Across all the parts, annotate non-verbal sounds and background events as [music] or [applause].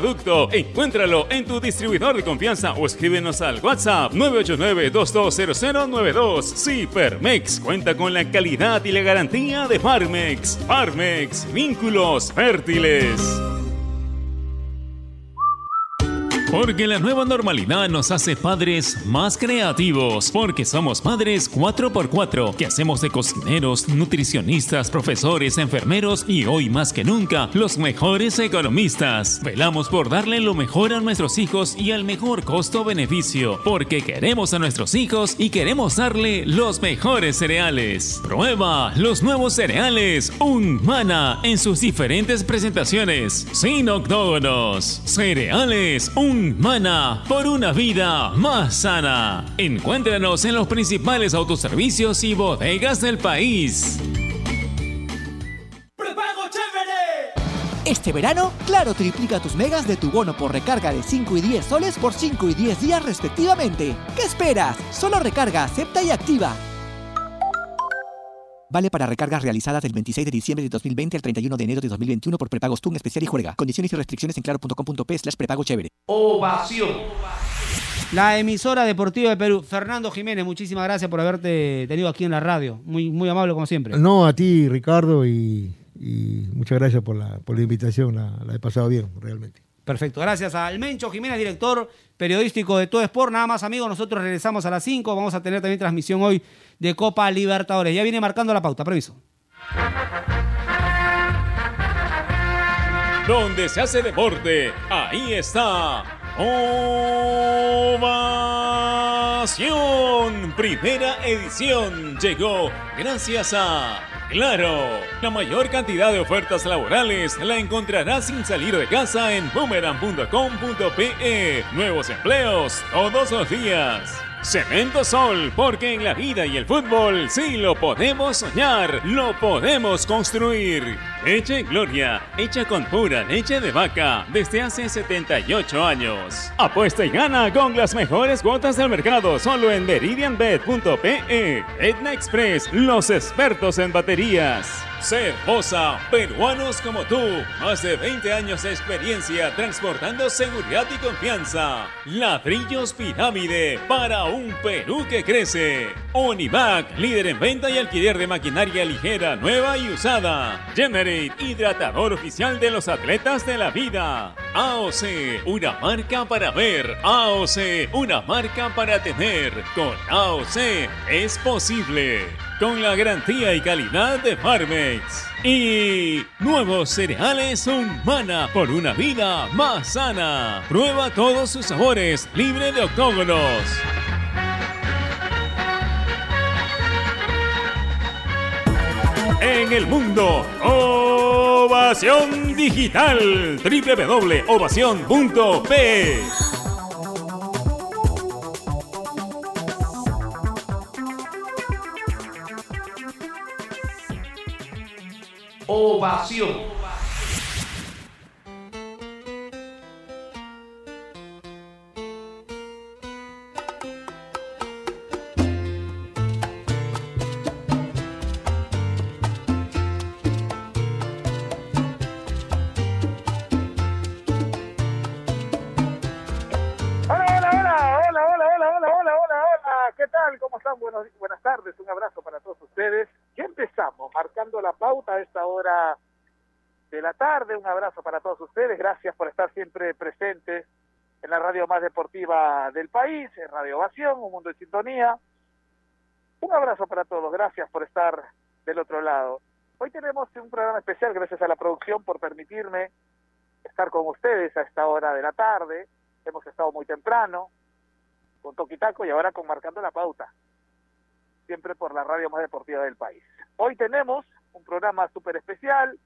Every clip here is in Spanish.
producto. Encuéntralo en tu distribuidor de confianza o escríbenos al WhatsApp 989-220092. Cipermex cuenta con la calidad y la garantía de Farmex. Farmex, vínculos fértiles. Porque la nueva normalidad nos hace padres más creativos. Porque somos padres 4x4, que hacemos de cocineros, nutricionistas, profesores, enfermeros y hoy más que nunca, los mejores economistas. Velamos por darle lo mejor a nuestros hijos y al mejor costo-beneficio. Porque queremos a nuestros hijos y queremos darle los mejores cereales. Prueba los nuevos cereales Unmana en sus diferentes presentaciones. Sin octógonos. Cereales Mana por una vida más sana. Encuéntranos en los principales autoservicios y bodegas del país. ¡Prepago chévere! Este verano, Claro triplica tus megas de tu bono por recarga de 5 y 10 soles por 5 y 10 días respectivamente. ¿Qué esperas? Solo recarga, acepta y activa. Vale para recargas realizadas del 26 de diciembre de 2020 al 31 de enero de 2021 por prepagos TUN especial y juega. Condiciones y restricciones en claro.com.p slash prepago chévere. Ovación. La emisora deportiva de Perú, Fernando Jiménez, muchísimas gracias por haberte tenido aquí en la radio. Muy, muy amable como siempre. No, a ti, Ricardo, y, y muchas gracias por la, por la invitación. La, la he pasado bien, realmente. Perfecto, gracias al Mencho Jiménez, director periodístico de Todo Sport. Nada más, amigos, nosotros regresamos a las 5. Vamos a tener también transmisión hoy de Copa Libertadores. Ya viene marcando la pauta, permiso. Donde se hace deporte, ahí está. Ovación. Primera edición llegó gracias a Claro. La mayor cantidad de ofertas laborales la encontrarás sin salir de casa en boomerang.com.pe. Nuevos empleos todos los días. Cemento Sol, porque en la vida y el fútbol sí lo podemos soñar, lo podemos construir. Leche Gloria, hecha con pura leche de vaca desde hace 78 años. Apuesta y gana con las mejores cuotas del mercado solo en meridianbet.pe. Etna Express, los expertos en baterías. Cervosa, peruanos como tú, más de 20 años de experiencia transportando seguridad y confianza. Ladrillos Pirámide para un Perú que crece. Onivac, líder en venta y alquiler de maquinaria ligera, nueva y usada. Generate, hidratador oficial de los atletas de la vida. AOC, una marca para ver. AOC, una marca para tener. Con AOC es posible. Con la garantía y calidad de Farmex. Y nuevos cereales Humana por una vida más sana. Prueba todos sus sabores, libre de octógonos. En el mundo, Ovación Digital, www.ovación.p. Ovación. De la tarde. Un abrazo para todos ustedes. Gracias por estar siempre presentes en la radio más deportiva del país, en Radio Ovación, Un Mundo de Sintonía. Un abrazo para todos. Gracias por estar del otro lado. Hoy tenemos un programa especial, gracias a la producción por permitirme estar con ustedes a esta hora de la tarde. Hemos estado muy temprano con Toquitaco y ahora con Marcando la Pauta, siempre por la radio más deportiva del país. Hoy tenemos un programa súper especial.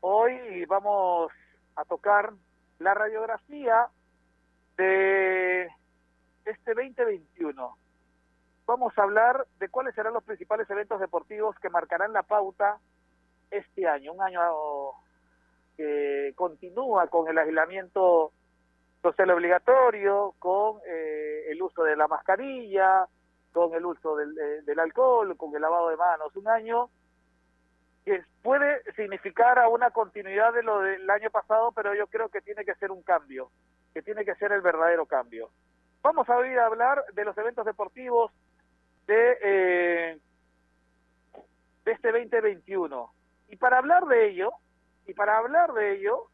Hoy vamos a tocar la radiografía de este 2021. Vamos a hablar de cuáles serán los principales eventos deportivos que marcarán la pauta este año, un año que continúa con el aislamiento social obligatorio, con eh, el uso de la mascarilla, con el uso del, eh, del alcohol, con el lavado de manos. Un año que puede significar a una continuidad de lo del año pasado, pero yo creo que tiene que ser un cambio, que tiene que ser el verdadero cambio. Vamos a oír hablar de los eventos deportivos de, eh, de este 2021. Y para hablar de ello, y para hablar de ello,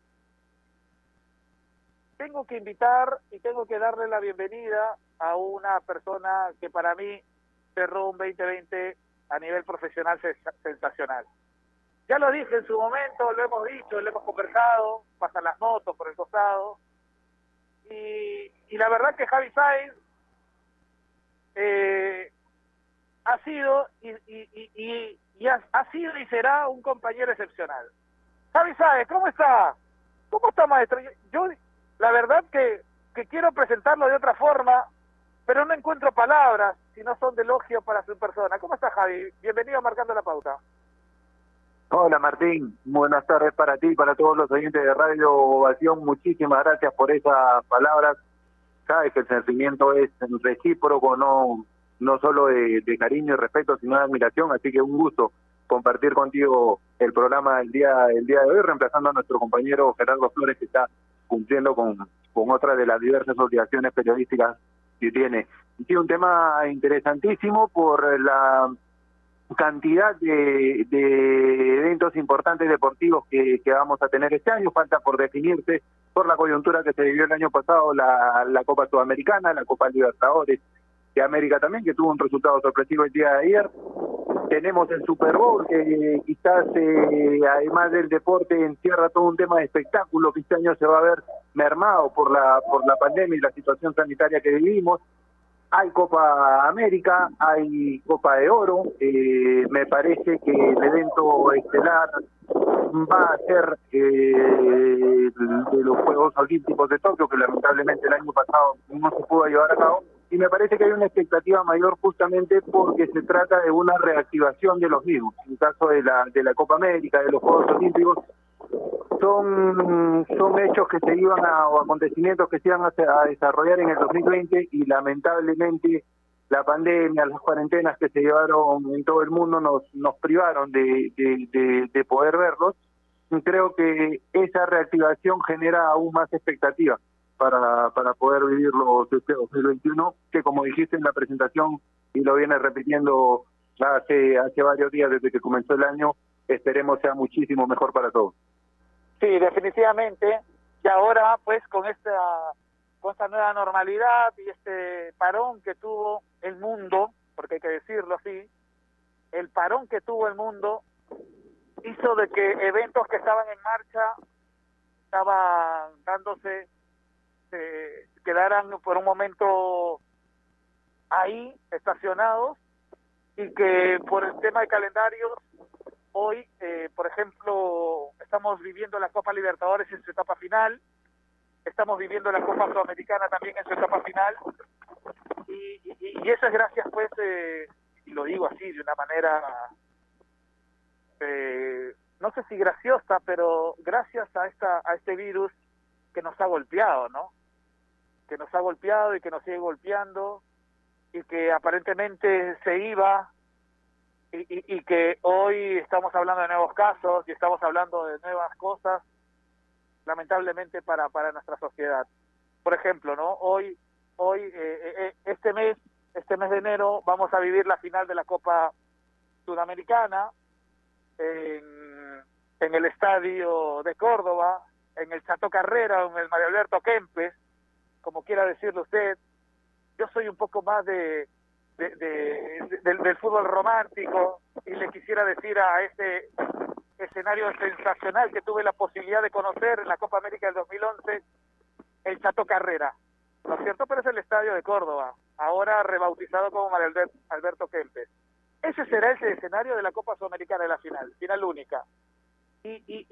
tengo que invitar y tengo que darle la bienvenida a una persona que para mí cerró un 2020 a nivel profesional sensacional. Ya lo dije en su momento, lo hemos dicho, lo hemos conversado, pasan las motos por el costado. Y, y la verdad que Javi Sainz eh, ha sido y, y, y, y ha, ha, sido y será un compañero excepcional. Javi Sainz, ¿cómo está? ¿Cómo está, maestro? Yo, la verdad que, que quiero presentarlo de otra forma, pero no encuentro palabras si no son de elogio para su persona. ¿Cómo está, Javi? Bienvenido a Marcando la Pauta. Hola Martín, buenas tardes para ti y para todos los oyentes de Radio Ovación. Muchísimas gracias por esas palabras. Sabes que el sentimiento es recíproco, no no solo de, cariño y respeto, sino de admiración. Así que un gusto compartir contigo el programa el día el día de hoy, reemplazando a nuestro compañero Gerardo Flores, que está cumpliendo con, con otra de las diversas obligaciones periodísticas que tiene. Sí, un tema interesantísimo por la cantidad de, de, eventos importantes deportivos que, vamos a tener este año. Falta por definirse por la coyuntura que se vivió el año pasado la, la Copa Sudamericana, la Copa Libertadores de América también, que tuvo un resultado sorpresivo el día de ayer. Tenemos el Super Bowl, que quizás eh, además del deporte encierra todo un tema de espectáculo que este año se va a ver mermado por la, por la pandemia y la situación sanitaria que vivimos hay Copa América, hay Copa de Oro, eh, me parece que el evento estelar va a ser eh, de los Juegos Olímpicos de Tokio, que lamentablemente el año pasado no se pudo llevar a cabo, y me parece que hay una expectativa mayor justamente porque se trata de una reactivación de los mismos. En el caso de la, de la Copa América, de los Juegos Olímpicos, son, son hechos que se iban a, o acontecimientos que se iban a, desarrollar en el 2020 y lamentablemente la pandemia, las cuarentenas que se llevaron en todo el mundo nos, nos privaron de, de, de, poder verlos. Creo que esa reactivación genera aún más expectativa para, para poder vivirlo este 2021, que como dijiste en la presentación y lo viene repitiendo hace, hace varios días desde que comenzó el año, esperemos sea muchísimo mejor para todos. Sí, definitivamente. Y ahora, pues, con esta, con esta nueva normalidad y este parón que tuvo el mundo, porque hay que decirlo así, el parón que tuvo el mundo hizo de que eventos que estaban en marcha estaban dándose, eh, quedaran por un momento ahí estacionados y que por el tema de calendarios Hoy, eh, por ejemplo, estamos viviendo la Copa Libertadores en su etapa final, estamos viviendo la Copa Sudamericana también en su etapa final, y, y, eso es gracias, pues, eh, y lo digo así, de una manera, eh, no sé si graciosa, pero gracias a, esta, a este virus que nos ha golpeado, ¿no? Que nos ha golpeado y que nos sigue golpeando, y que aparentemente se iba y, que hoy estamos hablando de nuevos casos y estamos hablando de nuevas cosas, lamentablemente para, para nuestra sociedad. Por ejemplo, ¿no? Hoy, hoy eh, eh, eh, este mes, este mes de enero, vamos a vivir la final de la Copa Sudamericana en, en el estadio de Córdoba, en el Chato Carrera, en el Mario Alberto Kempes, como quiera decirlo usted. Yo soy un poco más de, de, del, fútbol romántico y le quisiera decir a este escenario sensacional que tuve la posibilidad de conocer en la Copa América del 2011, el Chato Carrera, ¿no es cierto? Pero es el estadio de Córdoba, ahora rebautizado como Alberto Kempes. Ese será ese escenario de la Copa Sudamericana de la final, final única. Y, y,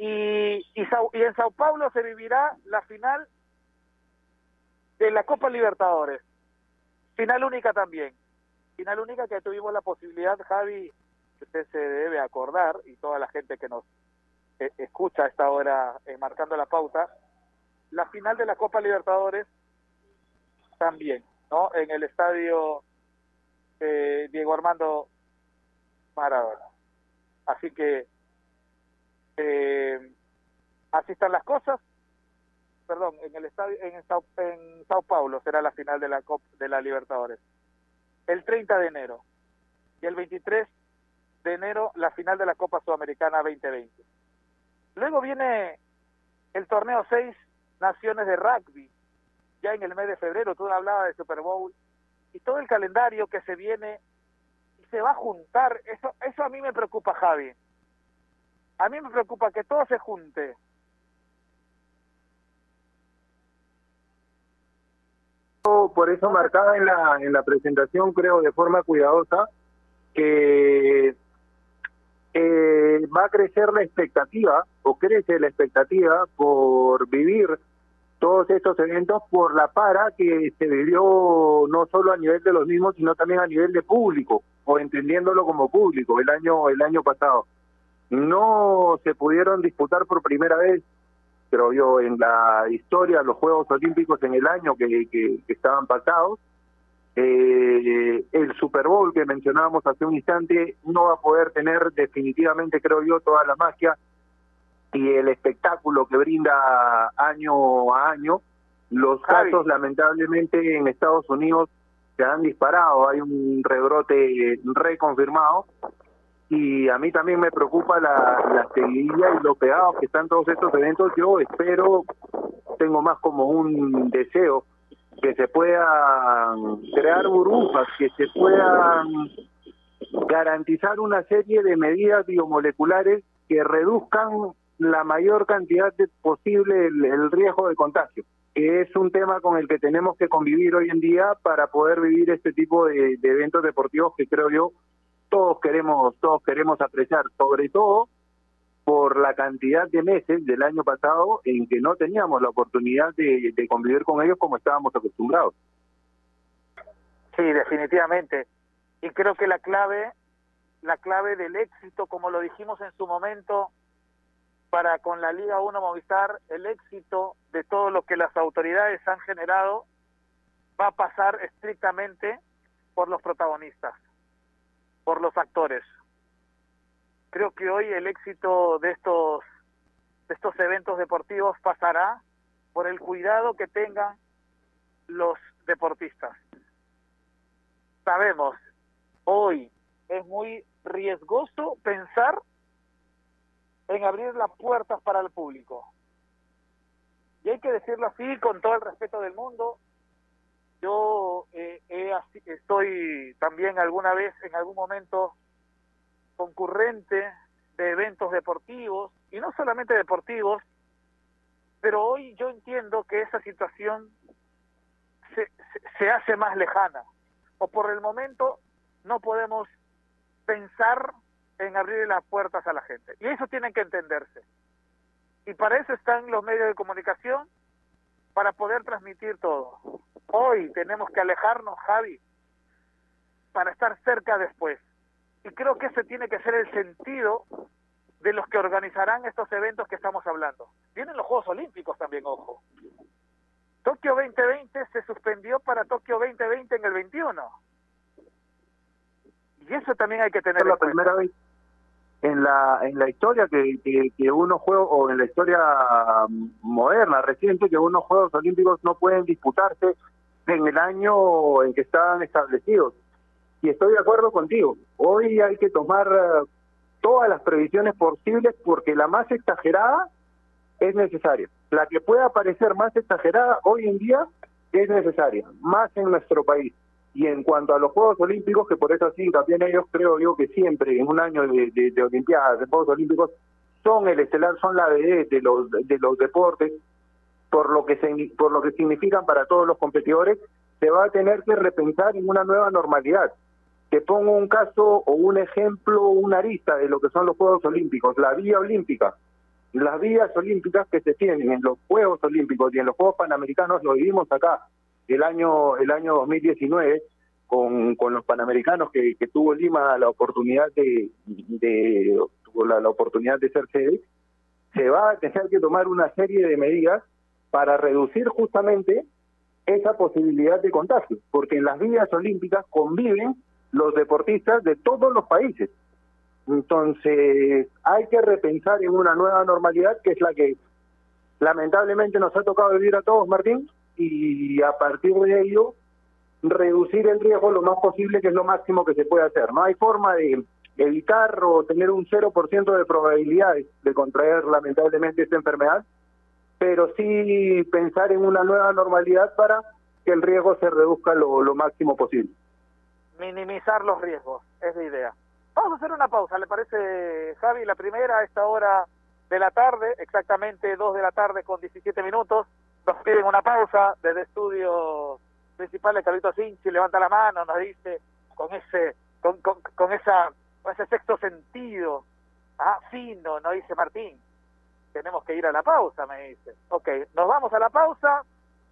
y en Sao Paulo se vivirá la final de la Copa Libertadores, final única también final única que tuvimos la posibilidad, Javi, que usted se debe acordar, y toda la gente que nos eh, escucha a esta hora eh, marcando la pauta, la final de la Copa Libertadores también, ¿no? En el estadio Diego Armando Maradona. Así que Eh, así están las cosas. Perdón, en el estadio en Sao, en Sao Paulo será la final de la Copa de la Libertadores. El 30 de enero y el 23 de enero la final de la Copa Sudamericana 2020. Luego viene el torneo 6 Naciones de Rugby, ya en el mes de febrero, tú hablabas de Super Bowl, y todo el calendario que se viene y se va a juntar, eso, eso a mí me preocupa, Javi. A mí me preocupa que todo se junte. Por eso marcaba en la, en la presentación, creo, de forma cuidadosa, que eh, va a crecer la expectativa, o crece la expectativa por vivir todos estos eventos por la para que se vivió no solo a nivel de los mismos, sino también a nivel de público, o entendiéndolo como público, el año, el año pasado. No se pudieron disputar por primera vez, creo yo, en la historia los Juegos Olímpicos en el año que, que, que estaban pasados, eh, el Super Bowl que mencionábamos hace un instante no va a poder tener definitivamente, creo yo, toda la magia y el espectáculo que brinda año a año. Los casos, lamentablemente, en Estados Unidos se han disparado, hay un rebrote reconfirmado y a mí también me preocupa la, la seguidilla y lo pegados que están todos estos eventos. Yo espero, tengo más como un deseo que se puedan crear burbujas, que se puedan garantizar una serie de medidas biomoleculares que reduzcan la mayor cantidad de posible el, riesgo de contagio, que es un tema con el que tenemos que convivir hoy en día para poder vivir este tipo de, de eventos deportivos que creo yo todos queremos todos queremos apreciar, sobre todo por la cantidad de meses del año pasado en que no teníamos la oportunidad de, convivir con ellos como estábamos acostumbrados. Sí, definitivamente. Y creo que la clave, la clave del éxito, como lo dijimos en su momento, para con la Liga 1 Movistar, el éxito de todo lo que las autoridades han generado va a pasar estrictamente por los protagonistas, por los actores creo que hoy el éxito de estos de estos eventos deportivos pasará por el cuidado que tengan los deportistas. Sabemos, hoy es muy riesgoso pensar en abrir las puertas para el público. Y hay que decirlo así, con todo el respeto del mundo. Yo eh, estoy también alguna vez, en algún momento, concurrente de eventos deportivos, y no solamente deportivos, pero hoy yo entiendo que esa situación se, se, hace más lejana, o por el momento no podemos pensar en abrir las puertas a la gente, y eso tiene que entenderse. Y para eso están los medios de comunicación, para poder transmitir todo. Hoy tenemos que alejarnos, Javi, para estar cerca después. Y creo que ese tiene que ser el sentido de los que organizarán estos eventos que estamos hablando. Vienen los Juegos Olímpicos también, ojo. Tokio 2020 se suspendió para Tokio 2020 en el 21. Y eso también hay que tener la primera vez en la en la historia que, que, que unos juegos o en la historia moderna reciente que unos Juegos Olímpicos no pueden disputarse en el año en que estaban establecidos y estoy de acuerdo contigo. Hoy hay que tomar eh, todas las previsiones posibles porque la más exagerada es necesaria. La que pueda parecer más exagerada hoy en día es necesaria, más en nuestro país. Y en cuanto a los Juegos Olímpicos, que por eso sí, también ellos creo yo que siempre en un año de, Olimpiadas, de Juegos Olímpicos, son el estelar, son la de, de los de los deportes, por lo que se, por lo que significan para todos los competidores, se va a tener que repensar en una nueva normalidad. Te pongo un caso o un ejemplo, una arista de lo que son los Juegos Olímpicos, la vía olímpica. Las vías olímpicas que se tienen en los Juegos Olímpicos y en los Juegos Panamericanos lo vivimos acá el año el año 2019 con, con los Panamericanos que, que tuvo Lima la oportunidad de, de tuvo la, la oportunidad de ser sede, se va a tener que tomar una serie de medidas para reducir justamente esa posibilidad de contagio, porque en las vías olímpicas conviven los deportistas de todos los países. Entonces, hay que repensar en una nueva normalidad que es la que lamentablemente nos ha tocado vivir a todos, Martín, y a partir de ello reducir el riesgo lo más posible, que es lo máximo que se puede hacer. No hay forma de evitar o tener un 0% de probabilidades de contraer lamentablemente esta enfermedad, pero sí pensar en una nueva normalidad para que el riesgo se reduzca lo, máximo posible. Minimizar los riesgos, es la idea. Vamos a hacer una pausa, ¿le parece, Javi? La primera a esta hora de la tarde, exactamente 2 de la tarde con 17 minutos. Nos piden una pausa desde estudio principal de Carlito Sinchi, levanta la mano, nos dice con ese con, con, con esa con ese sexto sentido, ah, fino, nos dice Martín. Tenemos que ir a la pausa, me dice. Ok, nos vamos a la pausa,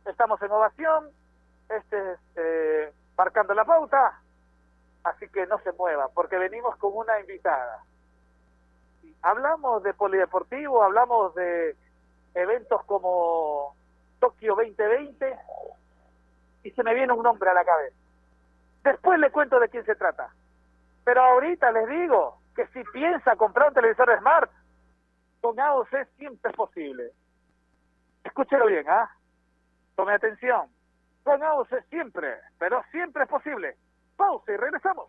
estamos en ovación, este es eh, marcando la pauta, así que no se mueva, porque venimos con una invitada. Hablamos de polideportivo, hablamos de eventos como Tokio 2020 y se me viene un nombre a la cabeza. Después le cuento de quién se trata. Pero ahorita les digo que si piensa comprar un televisor Smart, con AOC siempre es posible. Escúchelo bien, ¿ah? Tome atención. Con AOC siempre, pero siempre es posible. Pausa y regresamos.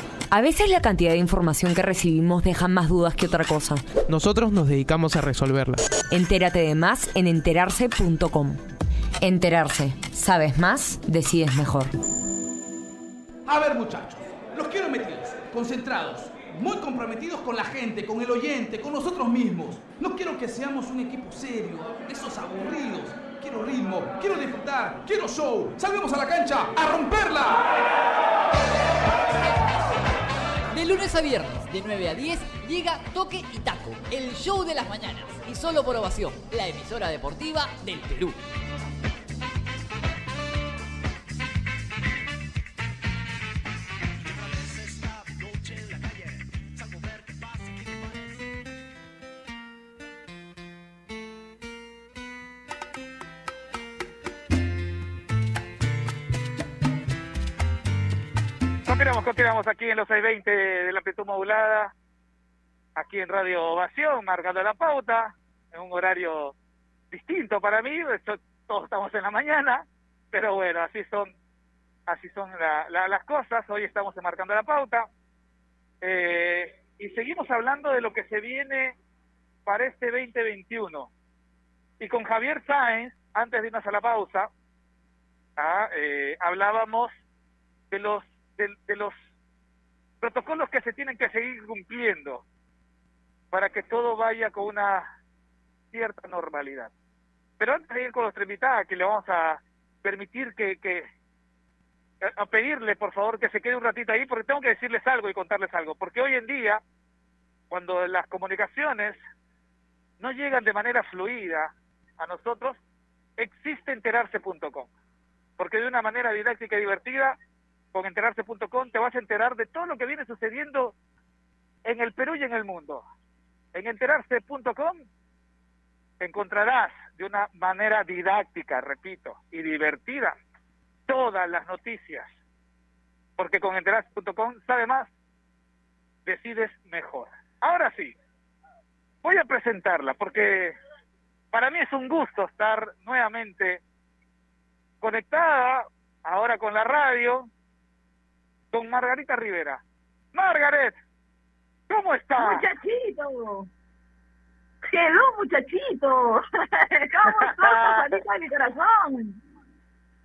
A veces la cantidad de información que recibimos deja más dudas que otra cosa. Nosotros nos dedicamos a resolverla. Entérate de más en enterarse.com. Enterarse. Sabes más, decides mejor. A ver, muchachos, los quiero metidos, concentrados, muy comprometidos con la gente, con el oyente, con nosotros mismos. No quiero que seamos un equipo serio, esos aburridos. Quiero ritmo, quiero disfrutar, quiero show. Salgamos a la cancha a romperla. De lunes a viernes, de 9 a 10, llega Toque y Taco, el show de las mañanas. Y solo por ovación, la emisora deportiva del Perú. Continuamos, continuamos aquí en los 620 de la amplitud modulada, aquí en Radio Ovación, marcando la pauta, en un horario distinto para mí, esto, todos estamos en la mañana, pero bueno, así son así son la, las cosas, hoy estamos marcando la pauta, eh, y seguimos hablando de lo que se viene para este 2021. Y con Javier Sáenz, antes de irnos a la pausa, ah, eh, hablábamos de los de, de, los protocolos que se tienen que seguir cumpliendo para que todo vaya con una cierta normalidad. Pero antes de ir con nuestra invitada, que le vamos a permitir que, que a pedirle por favor que se quede un ratito ahí porque tengo que decirles algo y contarles algo, porque hoy en día cuando las comunicaciones no llegan de manera fluida a nosotros, existe enterarse.com, porque de una manera didáctica y divertida con enterarse.com te vas a enterar de todo lo que viene sucediendo en el Perú y en el mundo. En enterarse.com encontrarás de una manera didáctica, repito, y divertida todas las noticias. Porque con enterarse.com sabe más, decides mejor. Ahora sí, voy a presentarla porque para mí es un gusto estar nuevamente conectada ahora con la radio, con Margarita Rivera. Margaret, ¿cómo está? Muchachito. Hello, muchachito. [laughs] ¿Cómo estás, [laughs] de mi corazón?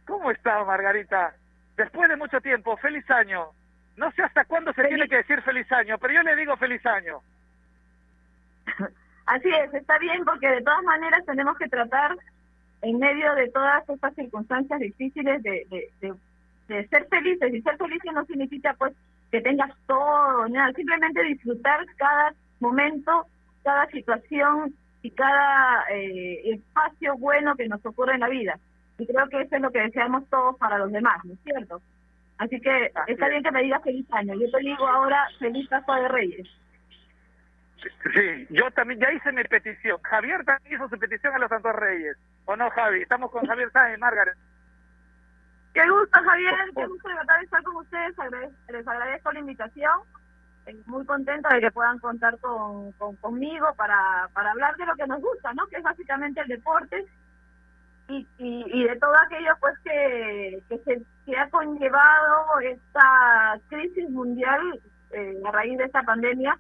¿Cómo está, Margarita? Después de mucho tiempo, feliz año. No sé hasta cuándo se Feliz- tiene que decir feliz año, pero yo le digo feliz año. [laughs] Así es, está bien porque de todas maneras tenemos que tratar en medio de todas estas circunstancias difíciles de, de, de, de ser felices y ser felices no significa pues que tengas todo, nada, simplemente disfrutar cada momento, cada situación y cada eh, espacio bueno que nos ocurre en la vida. Y creo que eso es lo que deseamos todos para los demás, ¿no es cierto? Así que está bien que me digas feliz año. Yo te digo ahora feliz Pascua de Reyes. Sí, yo también ya hice mi petición. Javier también hizo su petición a los Santos Reyes. ¿O no, Javi? Estamos con Javier Sáenz, Margaret. Qué gusto, Javier. Qué gusto de verdad estar con ustedes. Les agradezco la invitación. Muy contenta de que puedan contar con, conmigo para, para hablar de lo que nos gusta, ¿no? Que es básicamente el deporte y, y, de todo aquello pues que, que, se, que ha conllevado esta crisis mundial eh, a raíz de esta pandemia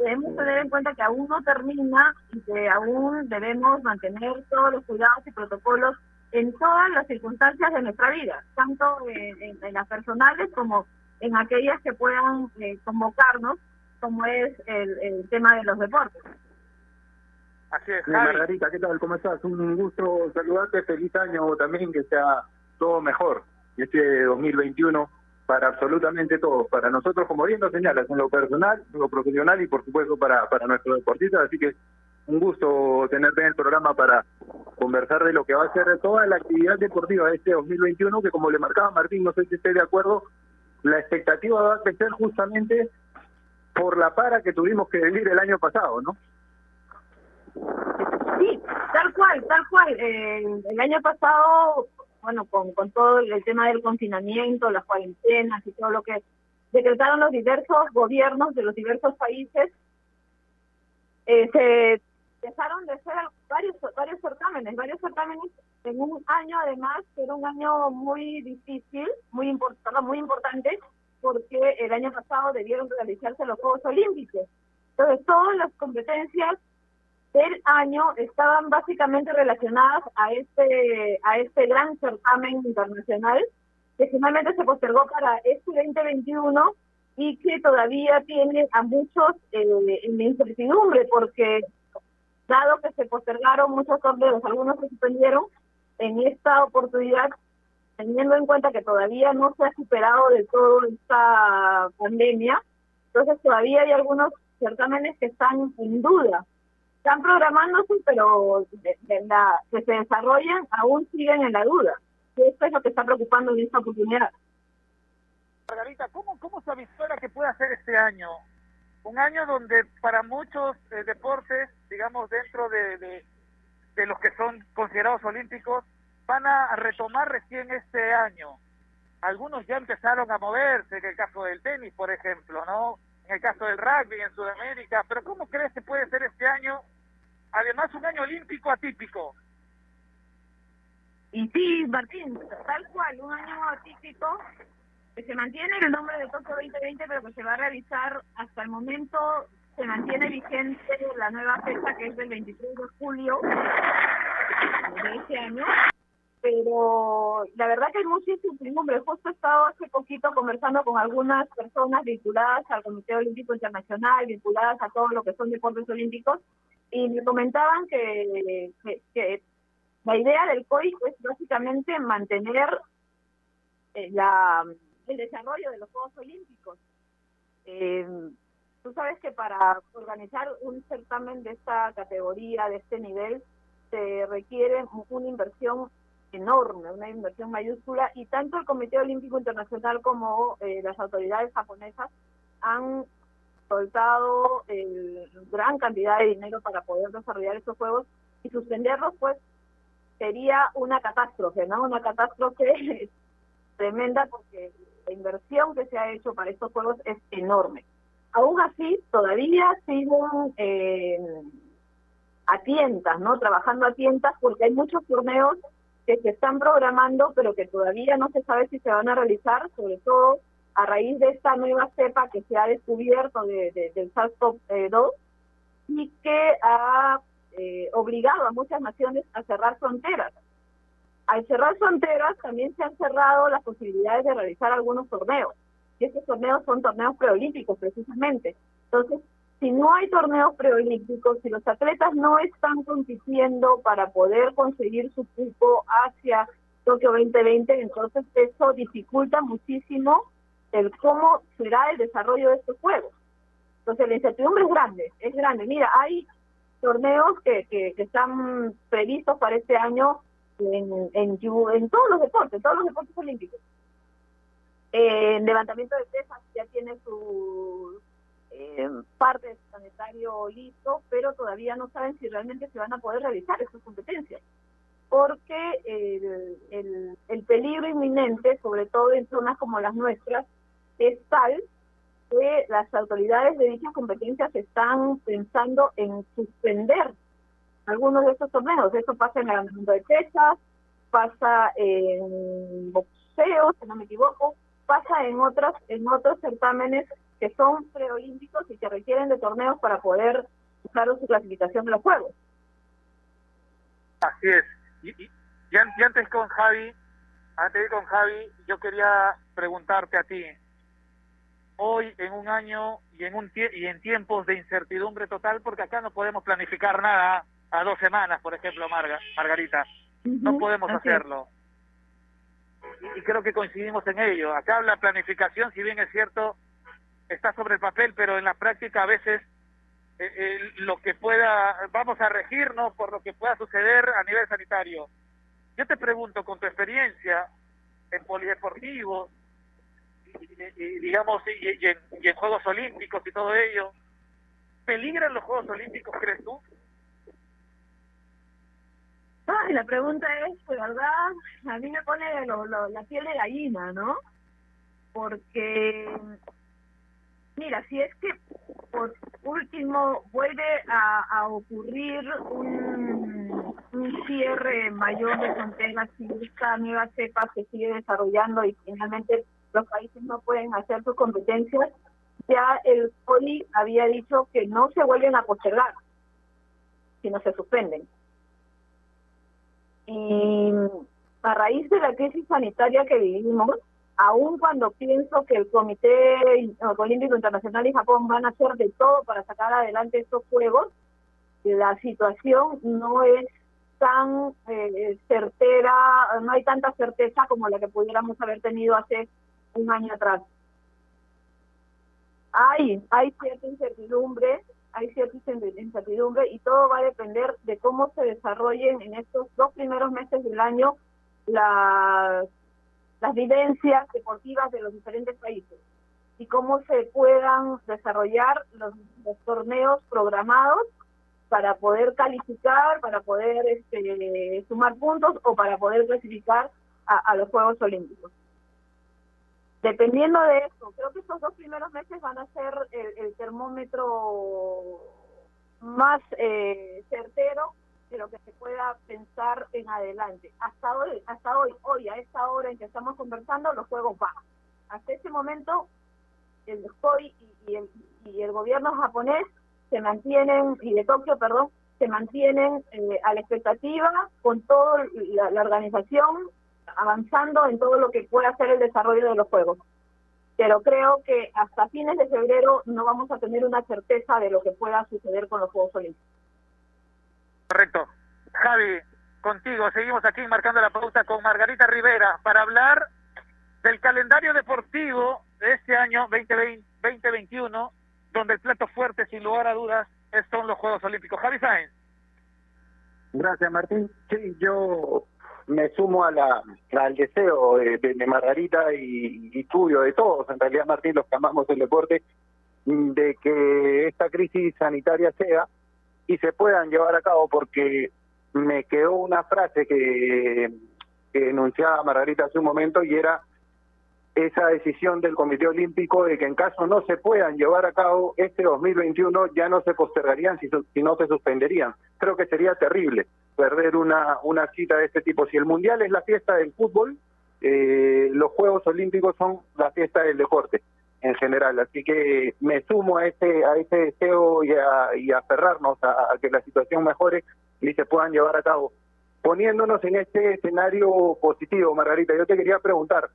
debemos tener en cuenta que aún no termina y que aún debemos mantener todos los cuidados y protocolos en todas las circunstancias de nuestra vida, tanto en, las personales como en aquellas que puedan eh, convocarnos, como es el, el tema de los deportes. Así es, Margarita, ¿qué tal? ¿Cómo estás? Un gusto saludarte, feliz año también, que sea todo mejor este 2021 para absolutamente todos, para nosotros, como bien lo señalas, en lo personal, en lo profesional y por supuesto para, para nuestros deportistas, así que un gusto tenerte en el programa para conversar de lo que va a ser toda la actividad deportiva de este 2021, que como le marcaba Martín, no sé si esté de acuerdo, la expectativa va a crecer justamente por la para que tuvimos que vivir el año pasado, ¿no? Sí, tal cual, tal cual. el año pasado, bueno, con, con todo el tema del confinamiento, las cuarentenas y todo lo que decretaron los diversos gobiernos de los diversos países, eh, se dejaron de hacer varios varios certámenes, varios certámenes en un año además que era un año muy difícil, muy importante, muy importante porque el año pasado debieron realizarse los Juegos Olímpicos. Entonces todas las competencias del año estaban básicamente relacionadas a este a este gran certamen internacional que finalmente se postergó para este 2021 y que todavía tiene a muchos eh, en incertidumbre porque dado que se postergaron muchos torneos, algunos se suspendieron en esta oportunidad teniendo en cuenta que todavía no se ha superado de todo esta pandemia, entonces todavía hay algunos certámenes que están en duda están programándose, pero de, la, que se desarrollan aún siguen en la duda. Y esto es lo que está preocupando en esta oportunidad. Margarita, ¿cómo, cómo se avisora que puede hacer este año? Un año donde para muchos eh, deportes, digamos, dentro de, de, los que son considerados olímpicos, van a retomar recién este año. Algunos ya empezaron a moverse, en el caso del tenis, por ejemplo, ¿no? En el caso del rugby en Sudamérica. Pero ¿cómo crees que puede ser este año además un año olímpico atípico. Y sí, Martín, tal cual, un año atípico que se mantiene el nombre de Tokio 2020, pero que se va a realizar hasta el momento, se mantiene vigente la nueva fecha que es del 23 de julio de este año. Pero la verdad que hay muchísimo hombre, Justo he estado hace poquito conversando con algunas personas vinculadas al Comité Olímpico Internacional, vinculadas a todo lo que son deportes olímpicos, y me comentaban que, que, la idea del COI es básicamente mantener eh, la, el desarrollo de los Juegos Olímpicos. Eh, tú sabes que para organizar un certamen de esta categoría, de este nivel, se requiere una inversión enorme, una inversión mayúscula, y tanto el Comité Olímpico Internacional como eh, las autoridades japonesas han soltado eh, gran cantidad de dinero para poder desarrollar estos juegos y suspenderlos, pues sería una catástrofe, ¿no? Una catástrofe [laughs] tremenda porque la inversión que se ha hecho para estos juegos es enorme. Aún así, todavía siguen eh, a tientas, ¿no? Trabajando a tientas porque hay muchos torneos que se están programando, pero que todavía no se sabe si se van a realizar, sobre todo a raíz de esta nueva cepa que se ha descubierto de, del SARS-CoV-2 y que ha eh, obligado a muchas naciones a cerrar fronteras. Al cerrar fronteras también se han cerrado las posibilidades de realizar algunos torneos. Y estos torneos son torneos preolímpicos precisamente. Entonces, si no hay torneos preolímpicos, si los atletas no están compitiendo para poder conseguir su cupo hacia Tokio 2020, entonces eso dificulta muchísimo el cómo será el desarrollo de estos juegos. Entonces la incertidumbre es grande, es grande. Mira, hay torneos que, que, que están previstos para este año en, en, todos los deportes, todos los deportes olímpicos. Eh, levantamiento de pesas ya tiene su eh, parte sanitario listo, pero todavía no saben si realmente se van a poder realizar esas competencias. Porque el, el, el peligro inminente, sobre todo en zonas como las nuestras, es tal que las autoridades de dichas competencias están pensando en suspender algunos de estos torneos. Eso pasa en el levantamiento de pesas, pasa en boxeo, si no me equivoco, pasa en otros, en otros certámenes que son preolímpicos y que requieren de torneos para poder usar su clasificación de los Juegos. Así es. Y, y, y antes con Javi, antes de ir con Javi, yo quería preguntarte a ti, hoy en un año y en un y en tiempos de incertidumbre total, porque acá no podemos planificar nada a dos semanas, por ejemplo, Marga, Margarita, no podemos hacerlo. Y, y creo que coincidimos en ello. Acá la planificación, si bien es cierto, está sobre el papel, pero en la práctica a veces eh, eh, lo que pueda, vamos a regirnos por lo que pueda suceder a nivel sanitario. Yo te pregunto, con tu experiencia en polideportivos, y, y, digamos, y, y, en, y en Juegos Olímpicos y todo ello, ¿peligran los Juegos Olímpicos, crees tú? Ay, la pregunta es, de verdad, a mí me pone lo, la piel de gallina, ¿no? Porque Mira, si es que por último vuelve a, ocurrir un, cierre mayor de fronteras, si esta nueva cepa se sigue desarrollando y finalmente los países no pueden hacer sus competencias, ya el POLI había dicho que no se vuelven a postergar, sino se suspenden. Y a raíz de la crisis sanitaria que vivimos, aun cuando pienso que el Comité Olímpico Internacional y Japón van a hacer de todo para sacar adelante estos Juegos, la situación no es tan eh, certera, no hay tanta certeza como la que pudiéramos haber tenido hace un año atrás. Hay, hay cierta incertidumbre, hay cierta incertidumbre y todo va a depender de cómo se desarrollen en estos dos primeros meses del año las las vivencias deportivas de los diferentes países y cómo se puedan desarrollar los, torneos programados para poder calificar, para poder este, sumar puntos o para poder clasificar a, los Juegos Olímpicos. Dependiendo de eso, creo que estos dos primeros meses van a ser el, termómetro más eh, certero de lo que se pueda pensar en adelante. Hasta hoy, hasta hoy, hoy, a esta hora en que estamos conversando, los juegos van. Hasta ese momento, el COI y, el, y el gobierno japonés se mantienen, y de Tokio, perdón, se mantienen eh, a la expectativa con toda la, organización avanzando en todo lo que pueda ser el desarrollo de los juegos. Pero creo que hasta fines de febrero no vamos a tener una certeza de lo que pueda suceder con los Juegos Olímpicos. Correcto. Javi, contigo, seguimos aquí marcando la pauta con Margarita Rivera para hablar del calendario deportivo de este año 2020, 2021, donde el plato fuerte, sin lugar a dudas, son los Juegos Olímpicos. Javi Sáenz. Gracias, Martín. Sí, yo me sumo a la, al deseo de, de, de Margarita y, y, tuyo, de todos, en realidad, Martín, los que amamos el deporte, de que esta crisis sanitaria sea y se puedan llevar a cabo, porque me quedó una frase que, que enunciaba Margarita hace un momento y era esa decisión del Comité Olímpico de que en caso no se puedan llevar a cabo este 2021 ya no se postergarían, sino se suspenderían. Creo que sería terrible perder una, una cita de este tipo. Si el Mundial es la fiesta del fútbol, eh, los Juegos Olímpicos son la fiesta del deporte en general. Así que me sumo a ese, a ese deseo y a, y aferrarnos a, a que la situación mejore y se puedan llevar a cabo. Poniéndonos en este escenario positivo, Margarita, yo te quería preguntar,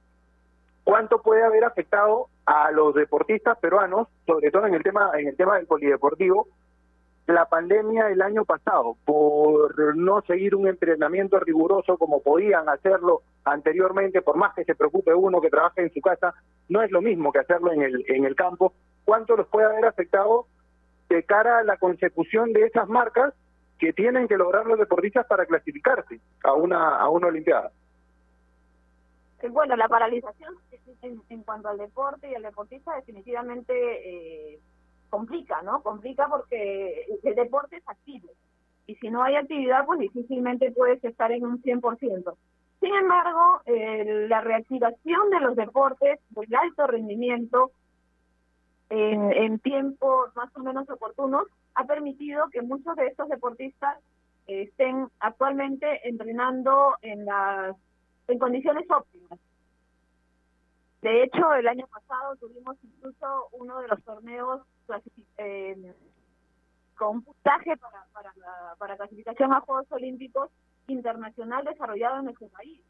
¿cuánto puede haber afectado a los deportistas peruanos, sobre todo en el tema en el tema del polideportivo, la pandemia el año pasado por no seguir un entrenamiento riguroso como podían hacerlo anteriormente, por más que se preocupe uno que trabaje en su casa, no es lo mismo que hacerlo en el, en el campo. ¿Cuánto los puede haber afectado de cara a la consecución de esas marcas que tienen que lograr los deportistas para clasificarse a una, a una Olimpiada? Eh, Bueno, la paralización en, en cuanto al deporte y al deportista definitivamente eh, complica, ¿no? Complica porque el deporte es activo y si no hay actividad, pues difícilmente puedes estar en un 100%. Sin embargo, eh, la reactivación de los deportes del alto rendimiento en, en tiempos más o menos oportunos ha permitido que muchos de estos deportistas eh, estén actualmente entrenando en las en condiciones óptimas. De hecho, el año pasado tuvimos incluso uno de los torneos con puntaje para, para, para clasificación a Juegos Olímpicos internacional desarrollado en nuestro país,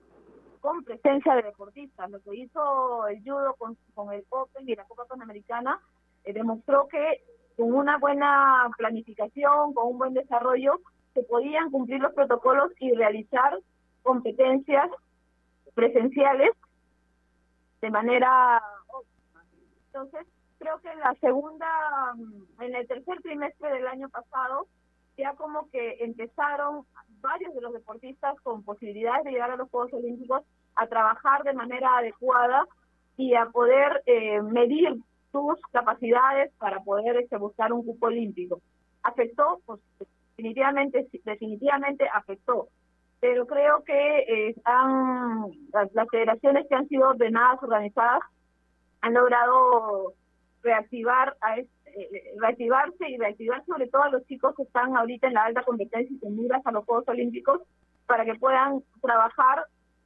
con presencia de deportistas. Lo que hizo el judo con, con el Open y la Copa Panamericana eh, demostró que con una buena planificación, con un buen desarrollo, se podían cumplir los protocolos y realizar competencias presenciales de manera óptima. Entonces, creo que en la segunda, mm, en el tercer trimestre del año pasado, ya como que empezaron varios de los deportistas con posibilidades de llegar a los Juegos Olímpicos a trabajar de manera adecuada y a poder eh, medir sus capacidades para poder este, buscar un cupo olímpico. ¿Afectó? Pues definitivamente, definitivamente afectó pero creo que eh, han, las, las federaciones que han sido ordenadas, organizadas, han logrado reactivar a eh, reactivarse y reactivar sobre todo a los chicos que están ahorita en la alta competencia y con miras a los Juegos Olímpicos para que puedan trabajar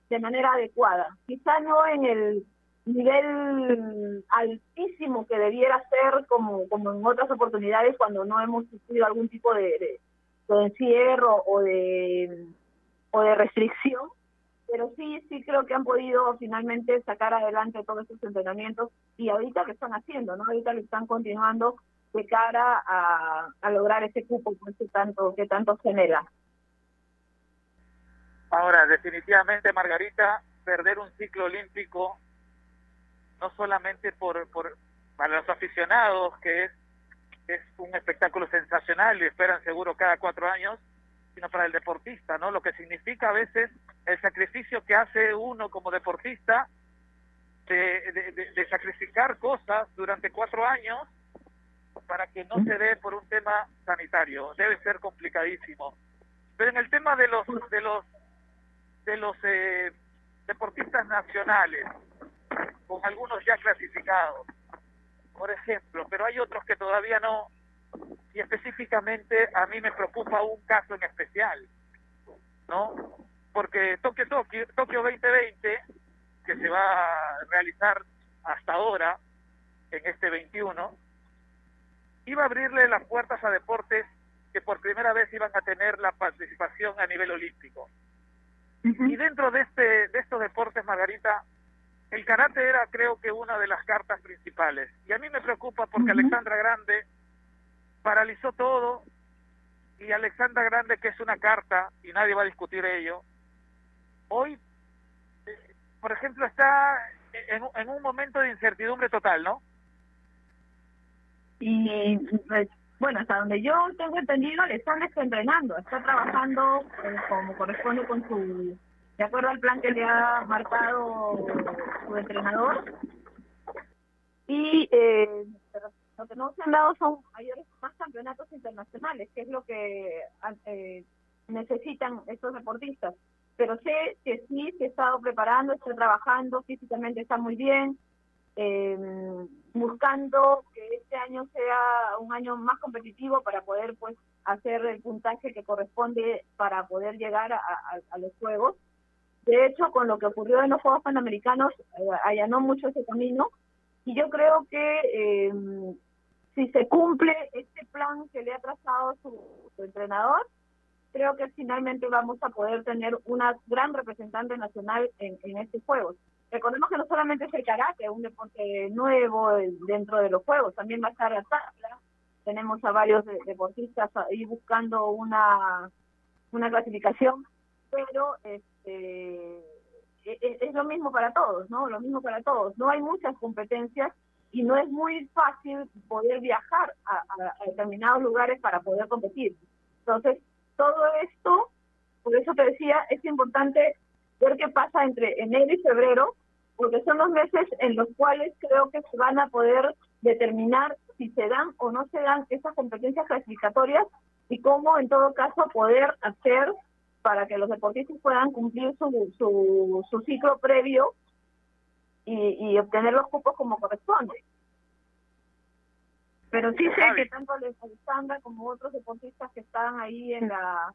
de manera adecuada. Quizá no en el nivel altísimo que debiera ser como, como en otras oportunidades cuando no hemos sufrido algún tipo de, de- de encierro o de o de restricción, pero sí, sí creo que han podido finalmente sacar adelante todos estos entrenamientos y ahorita lo están haciendo, ¿no? Ahorita lo están continuando de cara a, lograr ese cupo que tanto que tanto genera. Ahora, definitivamente, Margarita, perder un ciclo olímpico, no solamente por, por para los aficionados, que es, es un espectáculo sensacional y esperan seguro cada cuatro años, sino para el deportista, ¿no? Lo que significa a veces el sacrificio que hace uno como deportista de, de, sacrificar cosas durante cuatro años para que no se dé por un tema sanitario. Debe ser complicadísimo. Pero en el tema de los de los de los eh, deportistas nacionales, con algunos ya clasificados, por ejemplo, pero hay otros que todavía no, y específicamente a mí me preocupa un caso en especial, ¿no? Porque Tokio, Tokio, Tokio 2020, que se va a realizar hasta ahora, en este 21, iba a abrirle las puertas a deportes que por primera vez iban a tener la participación a nivel olímpico. Y dentro de este de estos deportes, Margarita, el karate era creo que una de las cartas principales. Y a mí me preocupa porque Alexandra Grande paralizó todo y Alexandra Grande, que es una carta y nadie va a discutir ello, hoy, eh, por ejemplo, está en, un momento de incertidumbre total, ¿no? Y pues, bueno, hasta donde yo tengo entendido, Alexander está entrenando, está trabajando eh, como corresponde con su, de acuerdo al plan que le ha marcado su entrenador. Y eh, lo que no se han dado son mayores más campeonatos internacionales, que es lo que eh, necesitan estos deportistas. Pero sé que sí se ha estado preparando, está trabajando, físicamente está muy bien, eh, buscando que este año sea un año más competitivo para poder pues hacer el puntaje que corresponde para poder llegar a, los Juegos. De hecho, con lo que ocurrió en los Juegos Panamericanos, eh, allanó mucho ese camino y yo creo que si se cumple este plan que le ha trazado su, entrenador, creo que finalmente vamos a poder tener una gran representante nacional en, en estos Juegos. Recordemos que no solamente es el karate, un deporte nuevo dentro de los Juegos, también va a estar la tabla. Tenemos a varios de- deportistas ahí buscando una, una clasificación, pero este, e- es lo mismo para todos, ¿no? Lo mismo para todos. No hay muchas competencias y no es muy fácil poder viajar a, determinados lugares para poder competir. Entonces, todo esto, por eso te decía, es importante ver qué pasa entre enero y febrero, porque son los meses en los cuales creo que se van a poder determinar si se dan o no se dan esas competencias clasificatorias y cómo en todo caso poder hacer para que los deportistas puedan cumplir su, su, su ciclo previo y, y obtener los cupos como corresponde. Pero sí sé que tanto Alexandra como otros deportistas que están ahí en la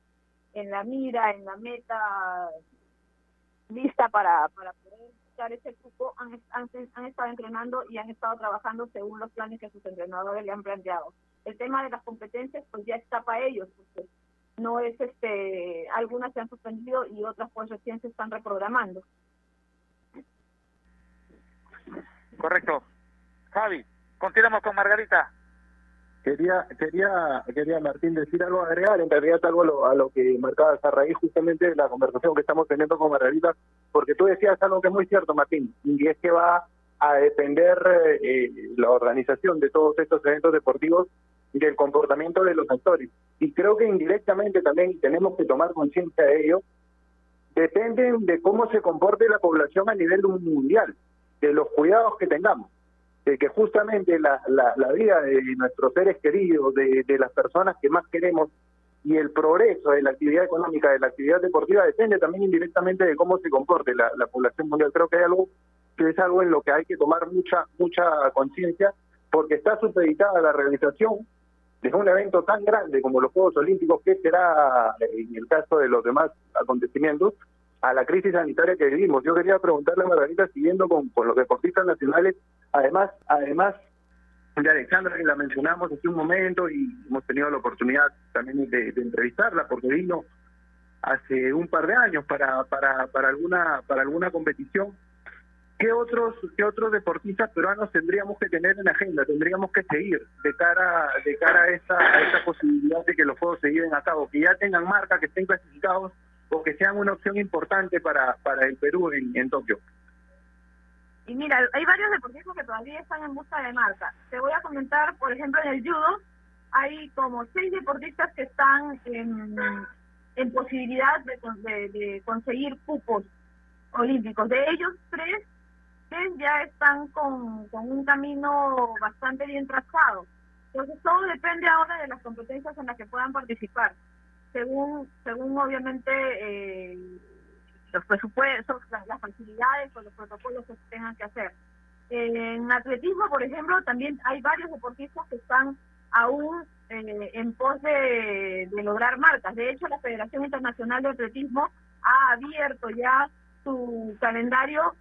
en la mira, en la meta lista para, para poder buscar ese cupo, han, han, han estado entrenando y han estado trabajando según los planes que sus entrenadores le han planteado. El tema de las competencias pues ya está para ellos, porque no es este, algunas se han suspendido y otras pues recién se están reprogramando. Correcto. Javi, continuamos con Margarita. Quería, quería, quería Martín decir algo, agregar en realidad algo a lo, a lo que marcabas a raíz justamente de la conversación que estamos teniendo con Margarita, porque tú decías algo que es muy cierto, Martín, y es que va a depender eh, la organización de todos estos eventos deportivos del comportamiento de los actores. Y creo que indirectamente también tenemos que tomar conciencia de ello, dependen de cómo se comporte la población a nivel mundial, de los cuidados que tengamos de que justamente la, la, la vida de nuestros seres queridos, de, de las personas que más queremos y el progreso de la actividad económica, de la actividad deportiva, depende también indirectamente de cómo se comporte la, la población mundial. Creo que hay algo que es algo en lo que hay que tomar mucha mucha conciencia, porque está supeditada la realización de un evento tan grande como los Juegos Olímpicos, que será en el caso de los demás acontecimientos, a la crisis sanitaria que vivimos. Yo quería preguntarle a Margarita, siguiendo con, los deportistas nacionales, además, además de Alexandra, que la mencionamos hace un momento y hemos tenido la oportunidad también de, de entrevistarla, porque vino hace un par de años para, para, para alguna para alguna competición. ¿Qué otros qué otros deportistas peruanos tendríamos que tener en agenda? Tendríamos que seguir de cara de cara a esa a esa posibilidad de que los juegos se lleven a cabo, que ya tengan marca, que estén clasificados o que sean una opción importante para para el Perú en, en Tokio. Y mira, hay varios deportistas que todavía están en busca de marca. Te voy a comentar, por ejemplo, en el judo hay como seis deportistas que están en, posibilidad de, de- de conseguir cupos olímpicos. De ellos, tres, tres ya están con, con un camino bastante bien trazado. Entonces, todo depende ahora de las competencias en las que puedan participar. Según, según obviamente, eh, los presupuestos, las, facilidades o los protocolos que tengan que hacer. En atletismo, por ejemplo, también hay varios deportistas que están aún eh, en pos de, lograr marcas. De hecho, la Federación Internacional de Atletismo ha abierto ya su calendario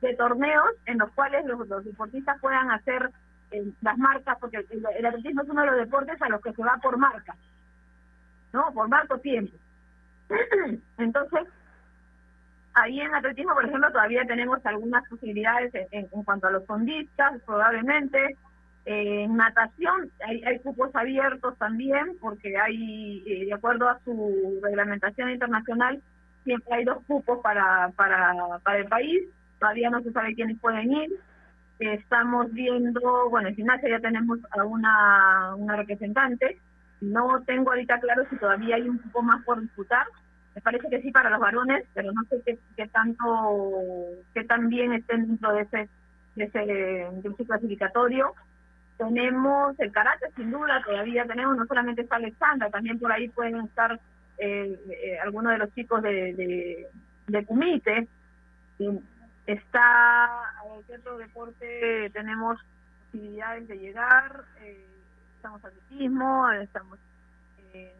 de torneos en los cuales los, los deportistas puedan hacer eh, las marcas, porque el, el atletismo es uno de los deportes a los que se va por marca, ¿no? Por marco tiempo. [clears throat] Entonces, ahí en atletismo, por ejemplo, todavía tenemos algunas posibilidades en, en- cuanto a los fondistas, probablemente. Eh, en natación hay, hay cupos abiertos también, porque hay, eh, de acuerdo a su reglamentación internacional, siempre hay dos cupos para, para, para el país. Todavía no se sabe quiénes pueden ir. Estamos viendo, bueno, en gimnasia ya tenemos a una, una representante. No tengo ahorita claro si todavía hay un cupo más por disputar. Me parece que sí para los varones, pero no sé qué, qué tanto, qué tan bien estén dentro de ese, de ese, de clasificatorio. Tenemos el karate, sin duda, todavía tenemos, no solamente está Alexandra, también por ahí pueden estar eh, eh, algunos de los chicos de, de, de Kumite. Está, ver, ¿qué otro deporte tenemos posibilidades de llegar? Eh, estamos atletismo, estamos, eh,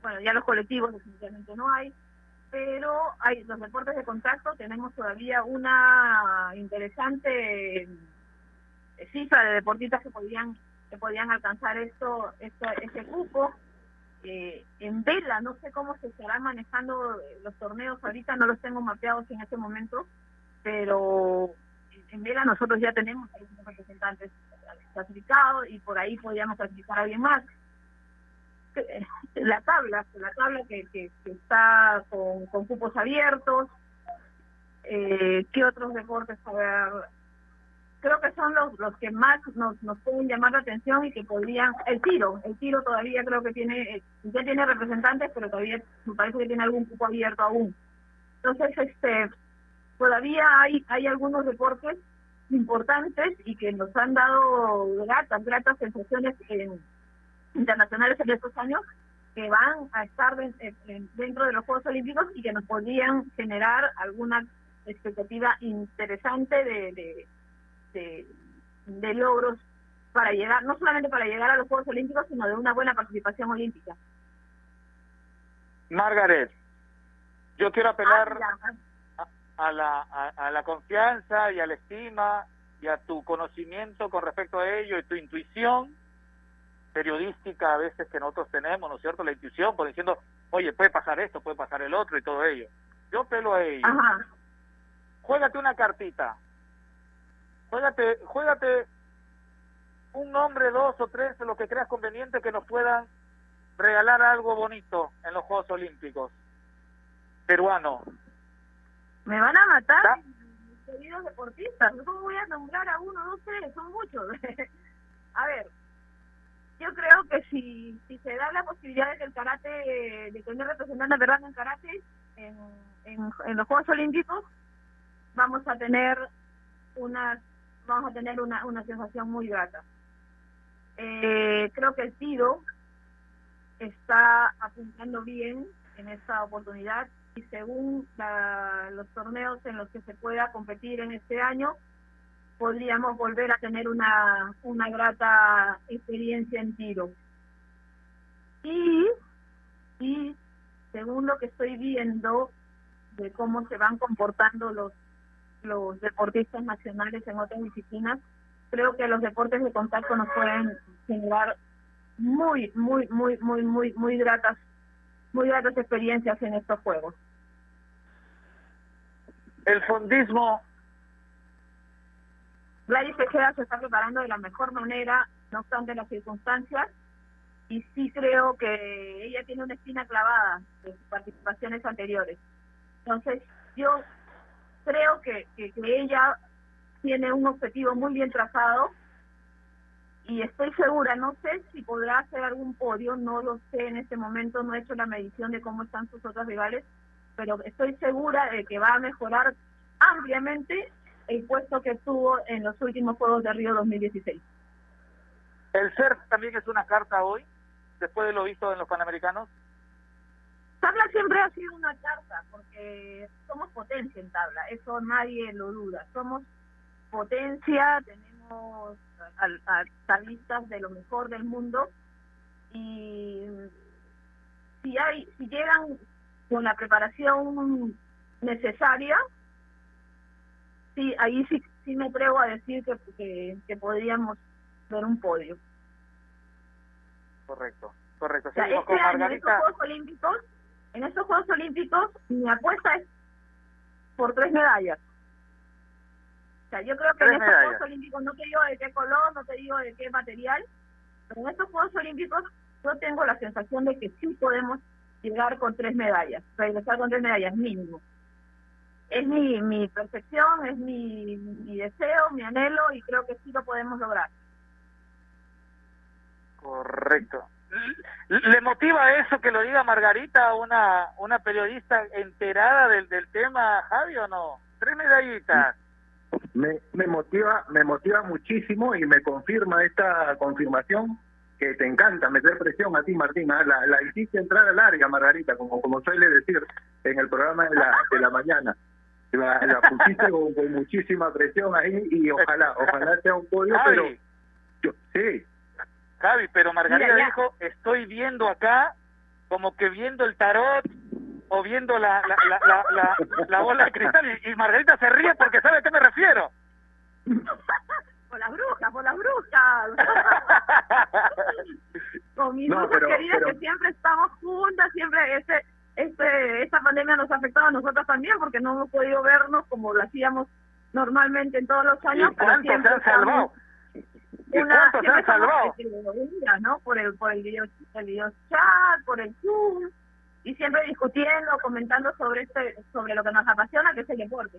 bueno, ya los colectivos definitivamente no hay, pero hay los deportes de contacto, tenemos todavía una interesante eh, cifra de deportistas que podían que podían alcanzar esto, esto ese cupo. Eh, en vela, no sé cómo se estarán manejando los torneos ahorita, no los tengo mapeados en este momento, pero en vela nosotros ya tenemos representantes clasificados y por ahí podríamos clasificar a alguien más. Eh, La tabla, la tabla que, que, que está con, con cupos abiertos, Eh, ¿Qué otros deportes? Ver, creo que son los, los que más nos, nos pueden llamar la atención y que podrían... El tiro, el tiro todavía creo que tiene, eh, ya tiene representantes, pero todavía me parece que tiene algún cupo abierto aún. Entonces, este, todavía hay, hay algunos deportes importantes y que nos han dado gratas, gratas sensaciones en- internacionales en estos años que van a estar de- en- dentro de los Juegos Olímpicos y que nos podrían generar alguna expectativa interesante de, de, de, de logros para llegar, no solamente para llegar a los Juegos Olímpicos, sino de una buena participación olímpica. Margaret, yo quiero apelar Ah, a la, a, a la confianza y a la estima y a tu conocimiento con respecto a ello y tu intuición periodística a veces que nosotros tenemos, ¿no es cierto? La intuición, por diciendo, oye, puede pasar esto, puede pasar el otro y todo ello. Yo apelo a ello. Ajá. Juégate una cartita. Juégate, juégate un nombre, dos o tres, lo que creas conveniente que nos puedan regalar algo bonito en los Juegos Olímpicos. Peruano. Me van a matar queridos deportistas. ¿Cómo voy a nombrar a uno, dos, tres? Son muchos. [laughs] a ver, yo creo que si, si se da la posibilidad de que el karate, de tener representantes peruanos en karate en, en, en los Juegos Olímpicos, vamos a tener una vamos a tener una, una sensación muy grata. Eh, creo que el tiro está apuntando bien en esta oportunidad y según la- los torneos en los que se pueda competir en este año, podríamos volver a tener una, una grata experiencia en tiro. Y, y según lo que estoy viendo de cómo se van comportando los, los deportistas nacionales en otras disciplinas, creo que los deportes de contacto nos pueden generar muy, muy, muy, muy, muy, muy gratas, muy gratas experiencias en estos juegos. El fondismo Gladys Tejeda se está preparando de la mejor manera, no obstante las circunstancias, y sí creo que ella tiene una espina clavada de sus participaciones anteriores. Entonces, yo creo que, que, que ella tiene un objetivo muy bien trazado y estoy segura, no sé si podrá hacer algún podio, no lo sé en este momento, no he hecho la medición de cómo están sus otros rivales, pero estoy segura de que va a mejorar ampliamente el puesto que tuvo en los últimos Juegos de Río 2016. ¿El surf también es una carta hoy, después de lo visto en los Panamericanos? Tabla siempre ha sido una carta, porque somos potencia en tabla, eso nadie lo duda. Somos potencia, tenemos a, a tablistas de lo mejor del mundo y si hay, si llegan con la preparación necesaria, sí, ahí sí, sí me atrevo a decir que, que, que podríamos ver un podio. Correcto, correcto. O sea, este con año en estos Juegos Olímpicos, en estos Juegos Olímpicos, mi apuesta es por tres medallas. O sea, yo creo que Tres en estos medallas. Juegos Olímpicos, no te digo de qué color, no te digo de qué material, pero en estos Juegos Olímpicos yo tengo la sensación de que sí podemos llegar con tres medallas, regresar con tres medallas mínimo. Es mi, mi percepción, es mi, mi deseo, mi anhelo y creo que sí lo podemos lograr. Correcto. ¿Le motiva eso que lo diga Margarita, una una periodista enterada del, del tema, Javi, o no? Tres medallitas. me, me motiva me motiva muchísimo y me confirma esta confirmación que te encanta meter presión a ti Martín ¿ah? la, la hiciste entrar a larga Margarita como como suele decir en el programa de la, de la mañana la, la pusiste con, con muchísima presión ahí y ojalá ojalá sea un podio Javi. pero yo, sí Javi, pero Margarita Mira, dijo, estoy viendo acá como que viendo el tarot o viendo la, la, la, la, la- la bola de cristal y, y Margarita se ríe porque sabe a qué me refiero. [laughs] Por las brujas, por las brujas. [laughs] Con mis No, brujas pero- queridas pero- que siempre estamos juntas, siempre este, este, esta pandemia nos ha afectado a nosotros también porque no hemos podido vernos como lo hacíamos normalmente en todos los años. ¿Y pero cuántos se siempre han salvado? estamos- ¿Y una- se siempre han. Por el, por el video, el video chat, por el Zoom. y siempre discutiendo, comentando sobre este, sobre lo que nos apasiona, que es el deporte.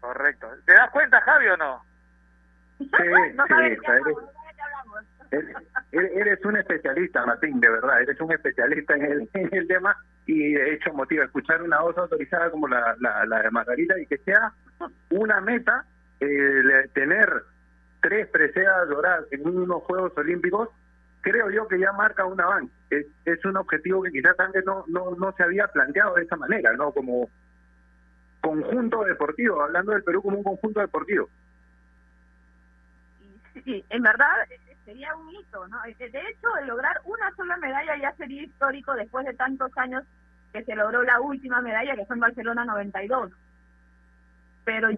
Correcto. ¿Te das cuenta, Javi, o no? Sí, no sí, sabes eres, hablamos, no sabes de qué hablamos. eres- eres un especialista, Martín, de verdad, eres un especialista en el, en el tema y de hecho motiva escuchar una voz autorizada como la, la, la de Margarita y que sea una meta eh, le- tener tres preseas doradas en unos Juegos Olímpicos, creo yo que ya marca un avance. Es, es un objetivo que quizás antes no, no, no se había planteado de esa manera, ¿no? Como conjunto deportivo, hablando del Perú como un conjunto deportivo. Sí, en verdad sería un hito, ¿no? Eh, De hecho, el lograr una sola medalla ya sería histórico después de tantos años que se logró la última medalla, que fue en Barcelona 92. Pero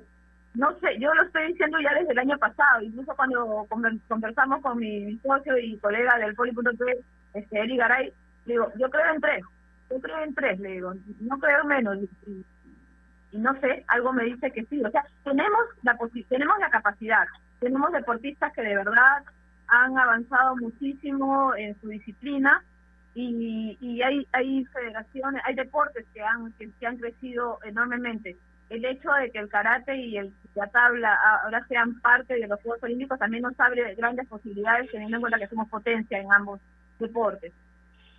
no sé, yo lo estoy diciendo ya desde el año pasado, incluso cuando conver- conversamos con mi, socio y colega del Poli.p, este, Eli Garay, le digo, yo creo en tres, yo creo en tres, le digo, no creo en menos. Y no sé, algo me dice que sí. O sea, tenemos la tenemos la capacidad, tenemos deportistas que de verdad han avanzado muchísimo en su disciplina y, y hay hay federaciones, hay deportes que han que, que han crecido enormemente. El hecho de que el karate y el la tabla ahora sean parte de los Juegos Olímpicos también nos abre grandes posibilidades teniendo en cuenta que somos potencia en ambos deportes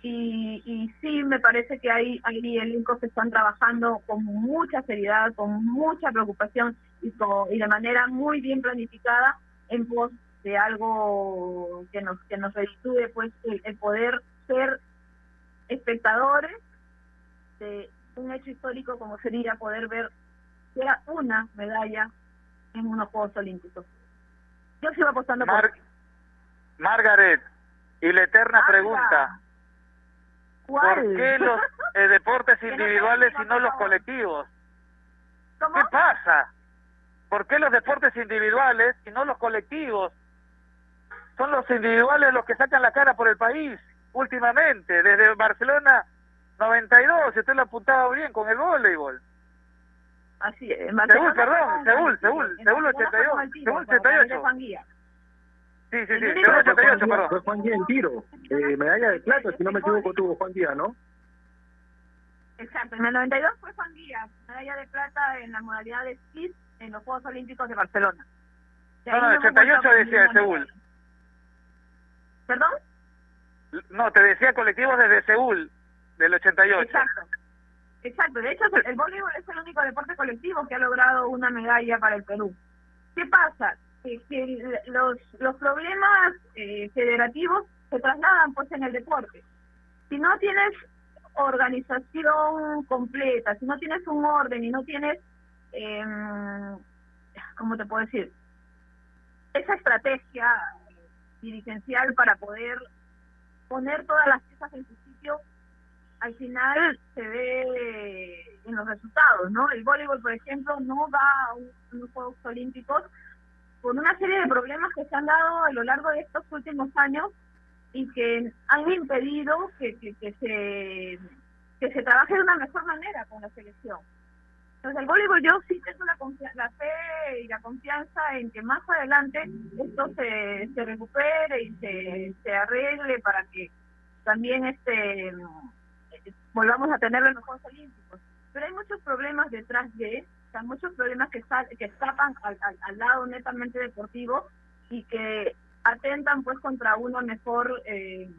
y, y sí me parece que ahí, ahí el INCO se están trabajando con mucha seriedad, con mucha preocupación y, con- y de manera muy bien planificada en pos de algo que nos que nos reditúe pues el, el poder ser espectadores de un hecho histórico como sería poder ver sea una medalla en unos Juegos Olímpicos. Yo sigo apostando por Mar- Margaret, y la eterna pregunta, ¿Cuál? ¿por qué los [laughs] eh, deportes individuales y no los colectivos? ¿Cómo? ¿Qué pasa? ¿Por qué los deportes individuales y no los colectivos? Son los individuales los que sacan la cara por el país últimamente, desde Barcelona 92, si usted lo apuntaba bien con el voleibol. Así es. Seúl, perdón, Seúl, Seúl, Seúl en Barcelona fue 82, con el tiro, Seúl con el 88. Sí, sí, sí, Fue 88, Juan Díaz- perdón. Fue Juan Díaz en tiro. Eh, medalla de plata, si no me equivoco, tuvo Juan Díaz, ¿no? Exacto, en el 92 fue Juan Guía, medalla de plata en la modalidad de esquí en los Juegos Olímpicos de Barcelona. De No, no, no hemos vuelto 88 a decía de Seúl. ¿Perdón? No, te decía colectivos desde Seúl, del 88. Exacto. Exacto, de hecho el voleibol es el único deporte colectivo que ha logrado una medalla para el Perú. ¿Qué pasa? Que, los, los problemas eh, federativos se trasladan pues en el deporte. Si no tienes organización completa, si no tienes un orden y no tienes, eh, ¿cómo te puedo decir? Esa estrategia dirigencial para poder poner todas las piezas en su sitio, al final se ve en los resultados, ¿no? El voleibol, por ejemplo, no va a un- Juegos Olímpicos por una serie de problemas que se han dado a lo largo de estos últimos años y que han impedido que, que, se que se trabaje de una mejor manera con la selección. Entonces, el voleibol yo sí tengo la, la fe y la confianza en que más adelante esto se, se recupere y se, se arregle para que también este eh, volvamos a tenerlo en los Juegos Olímpicos. Pero hay muchos problemas detrás de, sea, muchos problemas que, sal- que escapan al, al, lado netamente deportivo y que atentan pues contra una mejor eh,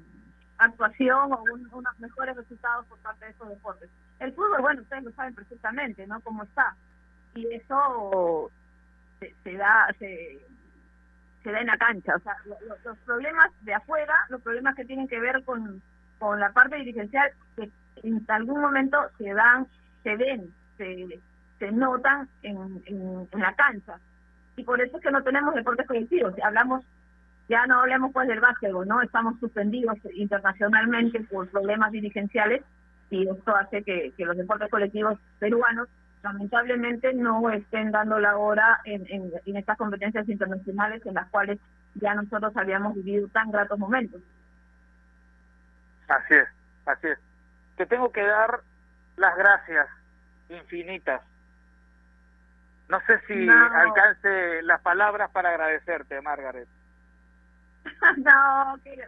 actuación o un- unos mejores resultados por parte de esos deportes. El fútbol, bueno, ustedes lo saben perfectamente, ¿no? Cómo está. Y eso se, se da, se, se da en la cancha. O sea, lo- los problemas de afuera, los problemas que tienen que ver con, con la parte dirigencial, que en algún momento se dan, se ven, se, se notan en, en, la cancha. Y por eso es que no tenemos deportes colectivos. Hablamos, ya no hablemos pues del básquetbol, ¿no? Estamos suspendidos internacionalmente por problemas dirigenciales y esto hace que, los deportes colectivos peruanos lamentablemente no estén dando la hora en, en estas competencias internacionales en las cuales ya nosotros habíamos vivido tan gratos momentos. Así es, así es. Te tengo que dar las gracias infinitas. No sé si No. alcance las palabras para agradecerte, Margaret. [laughs] no, que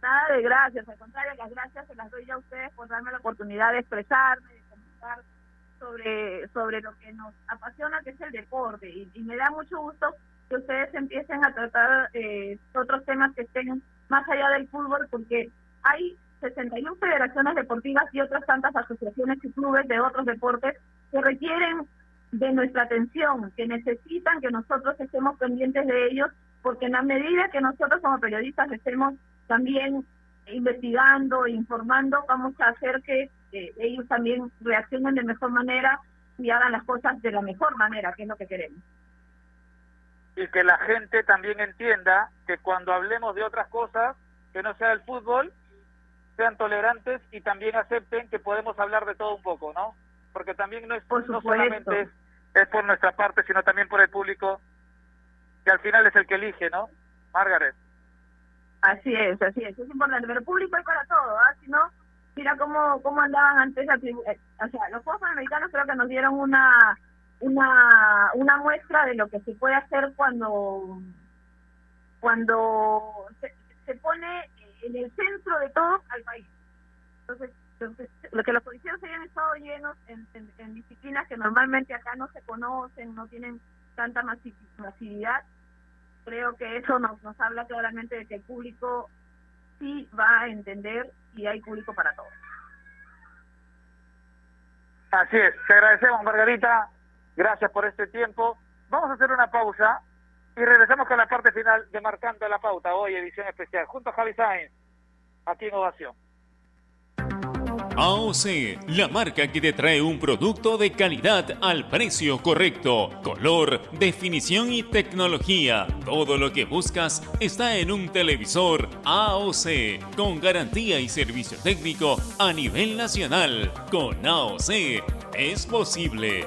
Nada de gracias, al contrario, las gracias se las doy a ustedes por darme la oportunidad de expresarme, de comentar sobre, sobre lo que nos apasiona, que es el deporte. Y, y me da mucho gusto que ustedes empiecen a tratar eh, otros temas que estén más allá del fútbol, porque hay 61 federaciones deportivas y otras tantas asociaciones y clubes de otros deportes que requieren de nuestra atención, que necesitan que nosotros estemos pendientes de ellos, porque en la medida que nosotros como periodistas estemos también investigando, informando, vamos a hacer que ellos también reaccionen de mejor manera y hagan las cosas de la mejor manera, que es lo que queremos. Y que la gente también entienda que cuando hablemos de otras cosas, que no sea el fútbol, sean tolerantes y también acepten que podemos hablar de todo un poco, ¿no? Porque también no es no solamente es, es por nuestra parte, sino también por el público, que al final es el que elige, ¿no? Margaret. Así es, así es, es importante, pero público hay para todo, ¿ah? Si no, mira cómo, cómo andaban antes, eh, o sea, los Juegos Panamericanos creo que nos dieron una, una, una muestra de lo que se puede hacer cuando, cuando se, se pone en el centro de todo al país. Entonces lo que los policías hayan estado llenos en, disciplinas que normalmente acá no se conocen, no tienen tanta masividad, creo que eso nos, nos habla claramente de que el público sí va a entender y hay público para todos. Así es, te agradecemos Margarita, gracias por este tiempo. Vamos a hacer una pausa y regresamos con la parte final de Marcando la Pauta, hoy edición especial, junto a Javi Sainz, aquí en Ovación. AOC, la marca que te trae un producto de calidad al precio correcto, color, definición y tecnología. Todo lo que buscas está en un televisor AOC, con garantía y servicio técnico a nivel nacional. Con AOC es posible.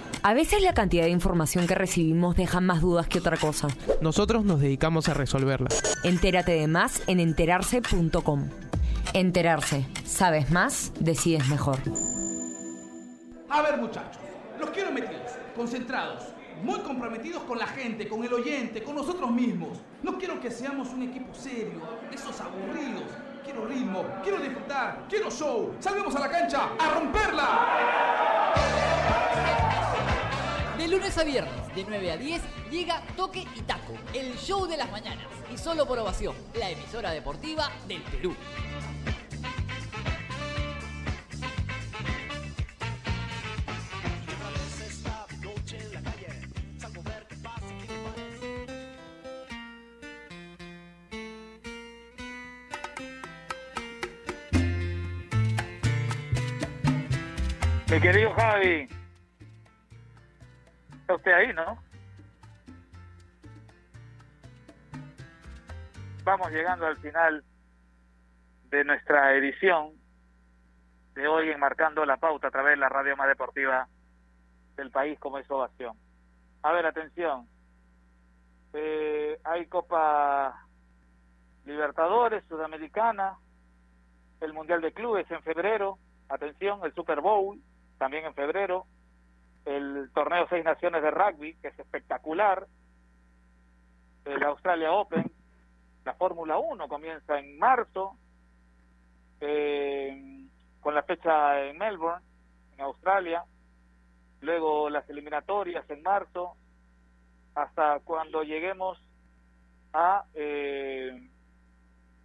A veces la cantidad de información que recibimos deja más dudas que otra cosa. Nosotros nos dedicamos a resolverla. Entérate de más en enterarse.com. Enterarse. Sabes más, decides mejor. A ver muchachos, los quiero metidos, concentrados, muy comprometidos con la gente, con el oyente, con nosotros mismos. No quiero que seamos un equipo serio, esos aburridos. Quiero ritmo, quiero disfrutar, quiero show. Salvemos a la cancha a romperla. De lunes a viernes, de 9 a 10, llega Toque y Taco, el show de las mañanas. Y solo por ovación, la emisora deportiva del Perú. Mi querido Javi, usted ahí, ¿no? Vamos llegando al final de nuestra edición de hoy enmarcando la pauta a través de la radio más deportiva del país como es Ovación. A ver, atención. Eh, hay Copa Libertadores, Sudamericana, el Mundial de Clubes en febrero, atención, el Super Bowl también en febrero, el torneo Seis Naciones de Rugby, que es espectacular, el Australia Open, la Fórmula 1 comienza en marzo, eh, con la fecha en Melbourne, en Australia, luego las eliminatorias en marzo, hasta cuando lleguemos a, eh,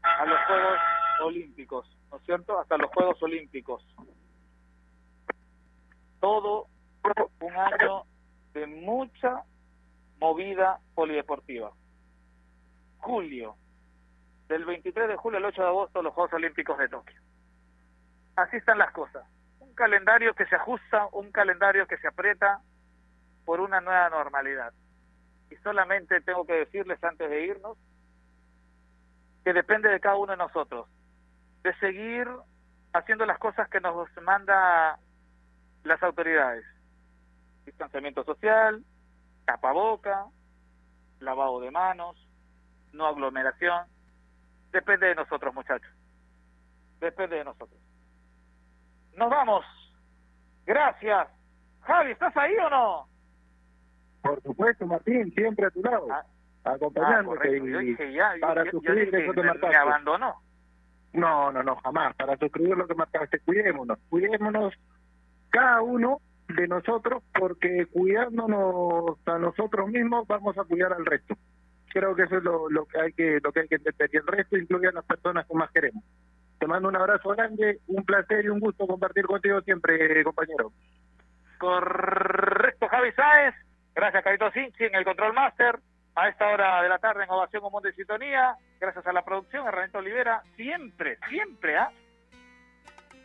a los Juegos Olímpicos, ¿no es cierto? Hasta los Juegos Olímpicos. Todo un año de mucha movida polideportiva. Julio, del 23 de julio al 8 de agosto, los Juegos Olímpicos de Tokio. Así están las cosas. Un calendario que se ajusta, un calendario que se aprieta por una nueva normalidad. Y solamente tengo que decirles antes de irnos que depende de cada uno de nosotros, de seguir haciendo las cosas que nos manda las autoridades. Distanciamiento social, tapaboca, lavado de manos, no aglomeración. Depende de nosotros, muchachos. Depende de nosotros. Nos vamos. Gracias. Javi, ¿estás ahí o no? Por supuesto, Martín, siempre a tu lado, Ah, acompañándote. Yo dije ya, yo- para yo- yo suscribir dije, eso que me- marcaste. me abandonó. No, no, no, jamás. Para suscribir lo que marcaste, cuidémonos. Cuidémonos cada uno de nosotros, porque cuidándonos a nosotros mismos vamos a cuidar al resto. Creo que eso es lo, lo que hay que lo que hay que entender. Y el resto incluye a las personas que más queremos. Te mando un abrazo grande, un placer y un gusto compartir contigo siempre, compañero. Correcto, Javi Sáez. Gracias, Carito Sinchi, en el Control Master. A esta hora de la tarde en Ovación Común de Sintonía. Gracias a la producción, Ernesto Olivera. Siempre, siempre, ¿ah?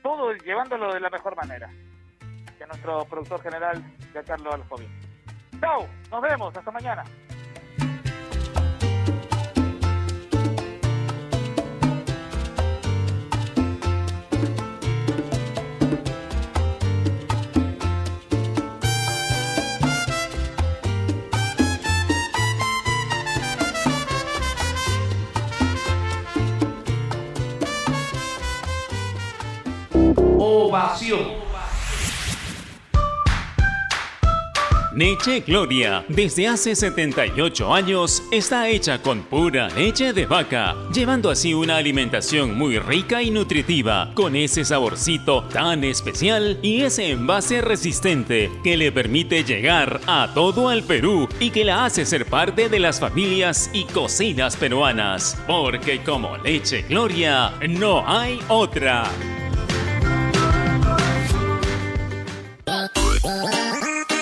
Todo llevándolo de la mejor manera. Que nuestro productor general, Giancarlo Aljovín. Chao, nos vemos, hasta mañana. Ovación. Leche Gloria, desde hace 78 años, está hecha con pura leche de vaca, llevando así una alimentación muy rica y nutritiva, con ese saborcito tan especial y ese envase resistente que le permite llegar a todo el Perú y que la hace ser parte de las familias y cocinas peruanas, porque como Leche Gloria no hay otra.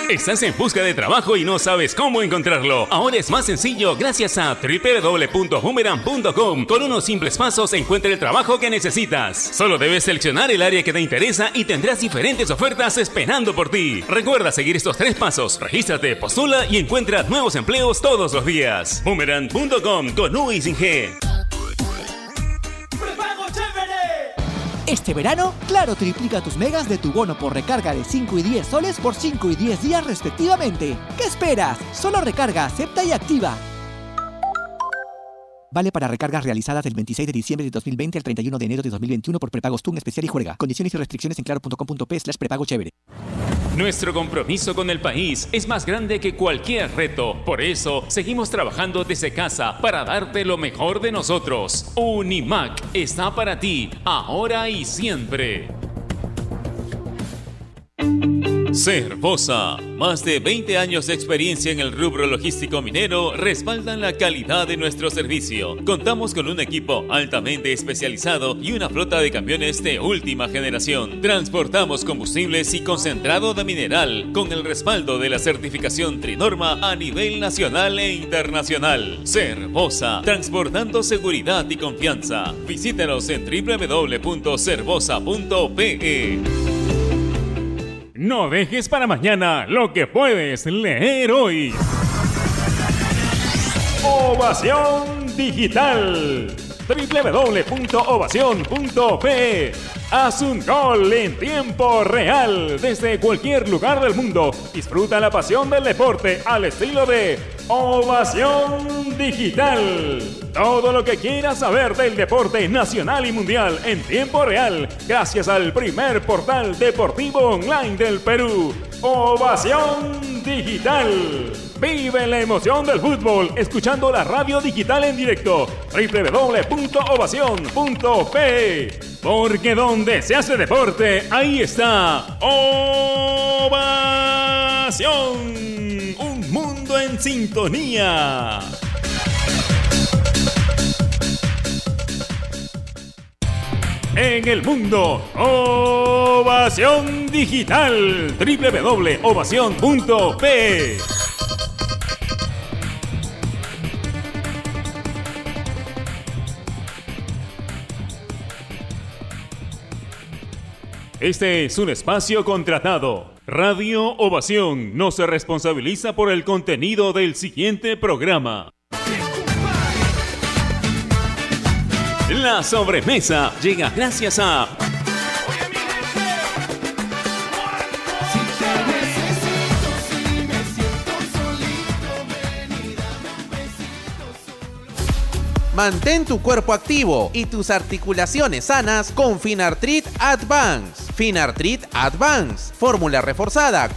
¿Estás en busca de trabajo y no sabes cómo encontrarlo? Ahora es más sencillo gracias a www.boomerang.com. Con unos simples pasos encuentra el trabajo que necesitas. Solo debes seleccionar el área que te interesa y tendrás diferentes ofertas esperando por ti. Recuerda seguir estos tres pasos. Regístrate, postula y encuentra nuevos empleos todos los días. Boomerang.com con U y sin G. Este verano, Claro triplica tus megas de tu bono por recarga de 5 y 10 soles por 5 y 10 días respectivamente. ¿Qué esperas? Solo recarga, acepta y activa. Vale para recargas realizadas del 26 de diciembre de 2020 al 31 de enero de 2021 por prepagos TUN especial y juega. Condiciones y restricciones en claro.com.p slash prepago chévere. Nuestro compromiso con el país es más grande que cualquier reto. Por eso, seguimos trabajando desde casa para darte lo mejor de nosotros. Unimac está para ti, ahora y siempre. Cervosa, más de 20 años de experiencia en el rubro logístico minero respaldan la calidad de nuestro servicio. Contamos con un equipo altamente especializado y una flota de camiones de última generación. Transportamos combustibles y concentrado de mineral con el respaldo de la certificación Trinorma a nivel nacional e internacional. Cervosa, transportando seguridad y confianza. Visítanos en www.cervosa.pe. No dejes para mañana lo que puedes leer hoy. Ovación Digital. www.ovación.pe Haz un gol en tiempo real desde cualquier lugar del mundo. Disfruta la pasión del deporte al estilo de Ovación Digital. Todo lo que quieras saber del deporte nacional y mundial en tiempo real, gracias al primer portal deportivo online del Perú. Ovación Digital. Vive la emoción del fútbol escuchando la radio digital en directo. www.ovación.p Porque donde se hace deporte, ahí está Ovación. Un mundo en sintonía. En el mundo, Ovación Digital, www.ovación.p. Este es un espacio contratado. Radio Ovación no se responsabiliza por el contenido del siguiente programa. La sobremesa llega gracias a Mantén tu cuerpo activo y tus articulaciones sanas con Finartrit Advance. Finartrit Advance, fórmula reforzada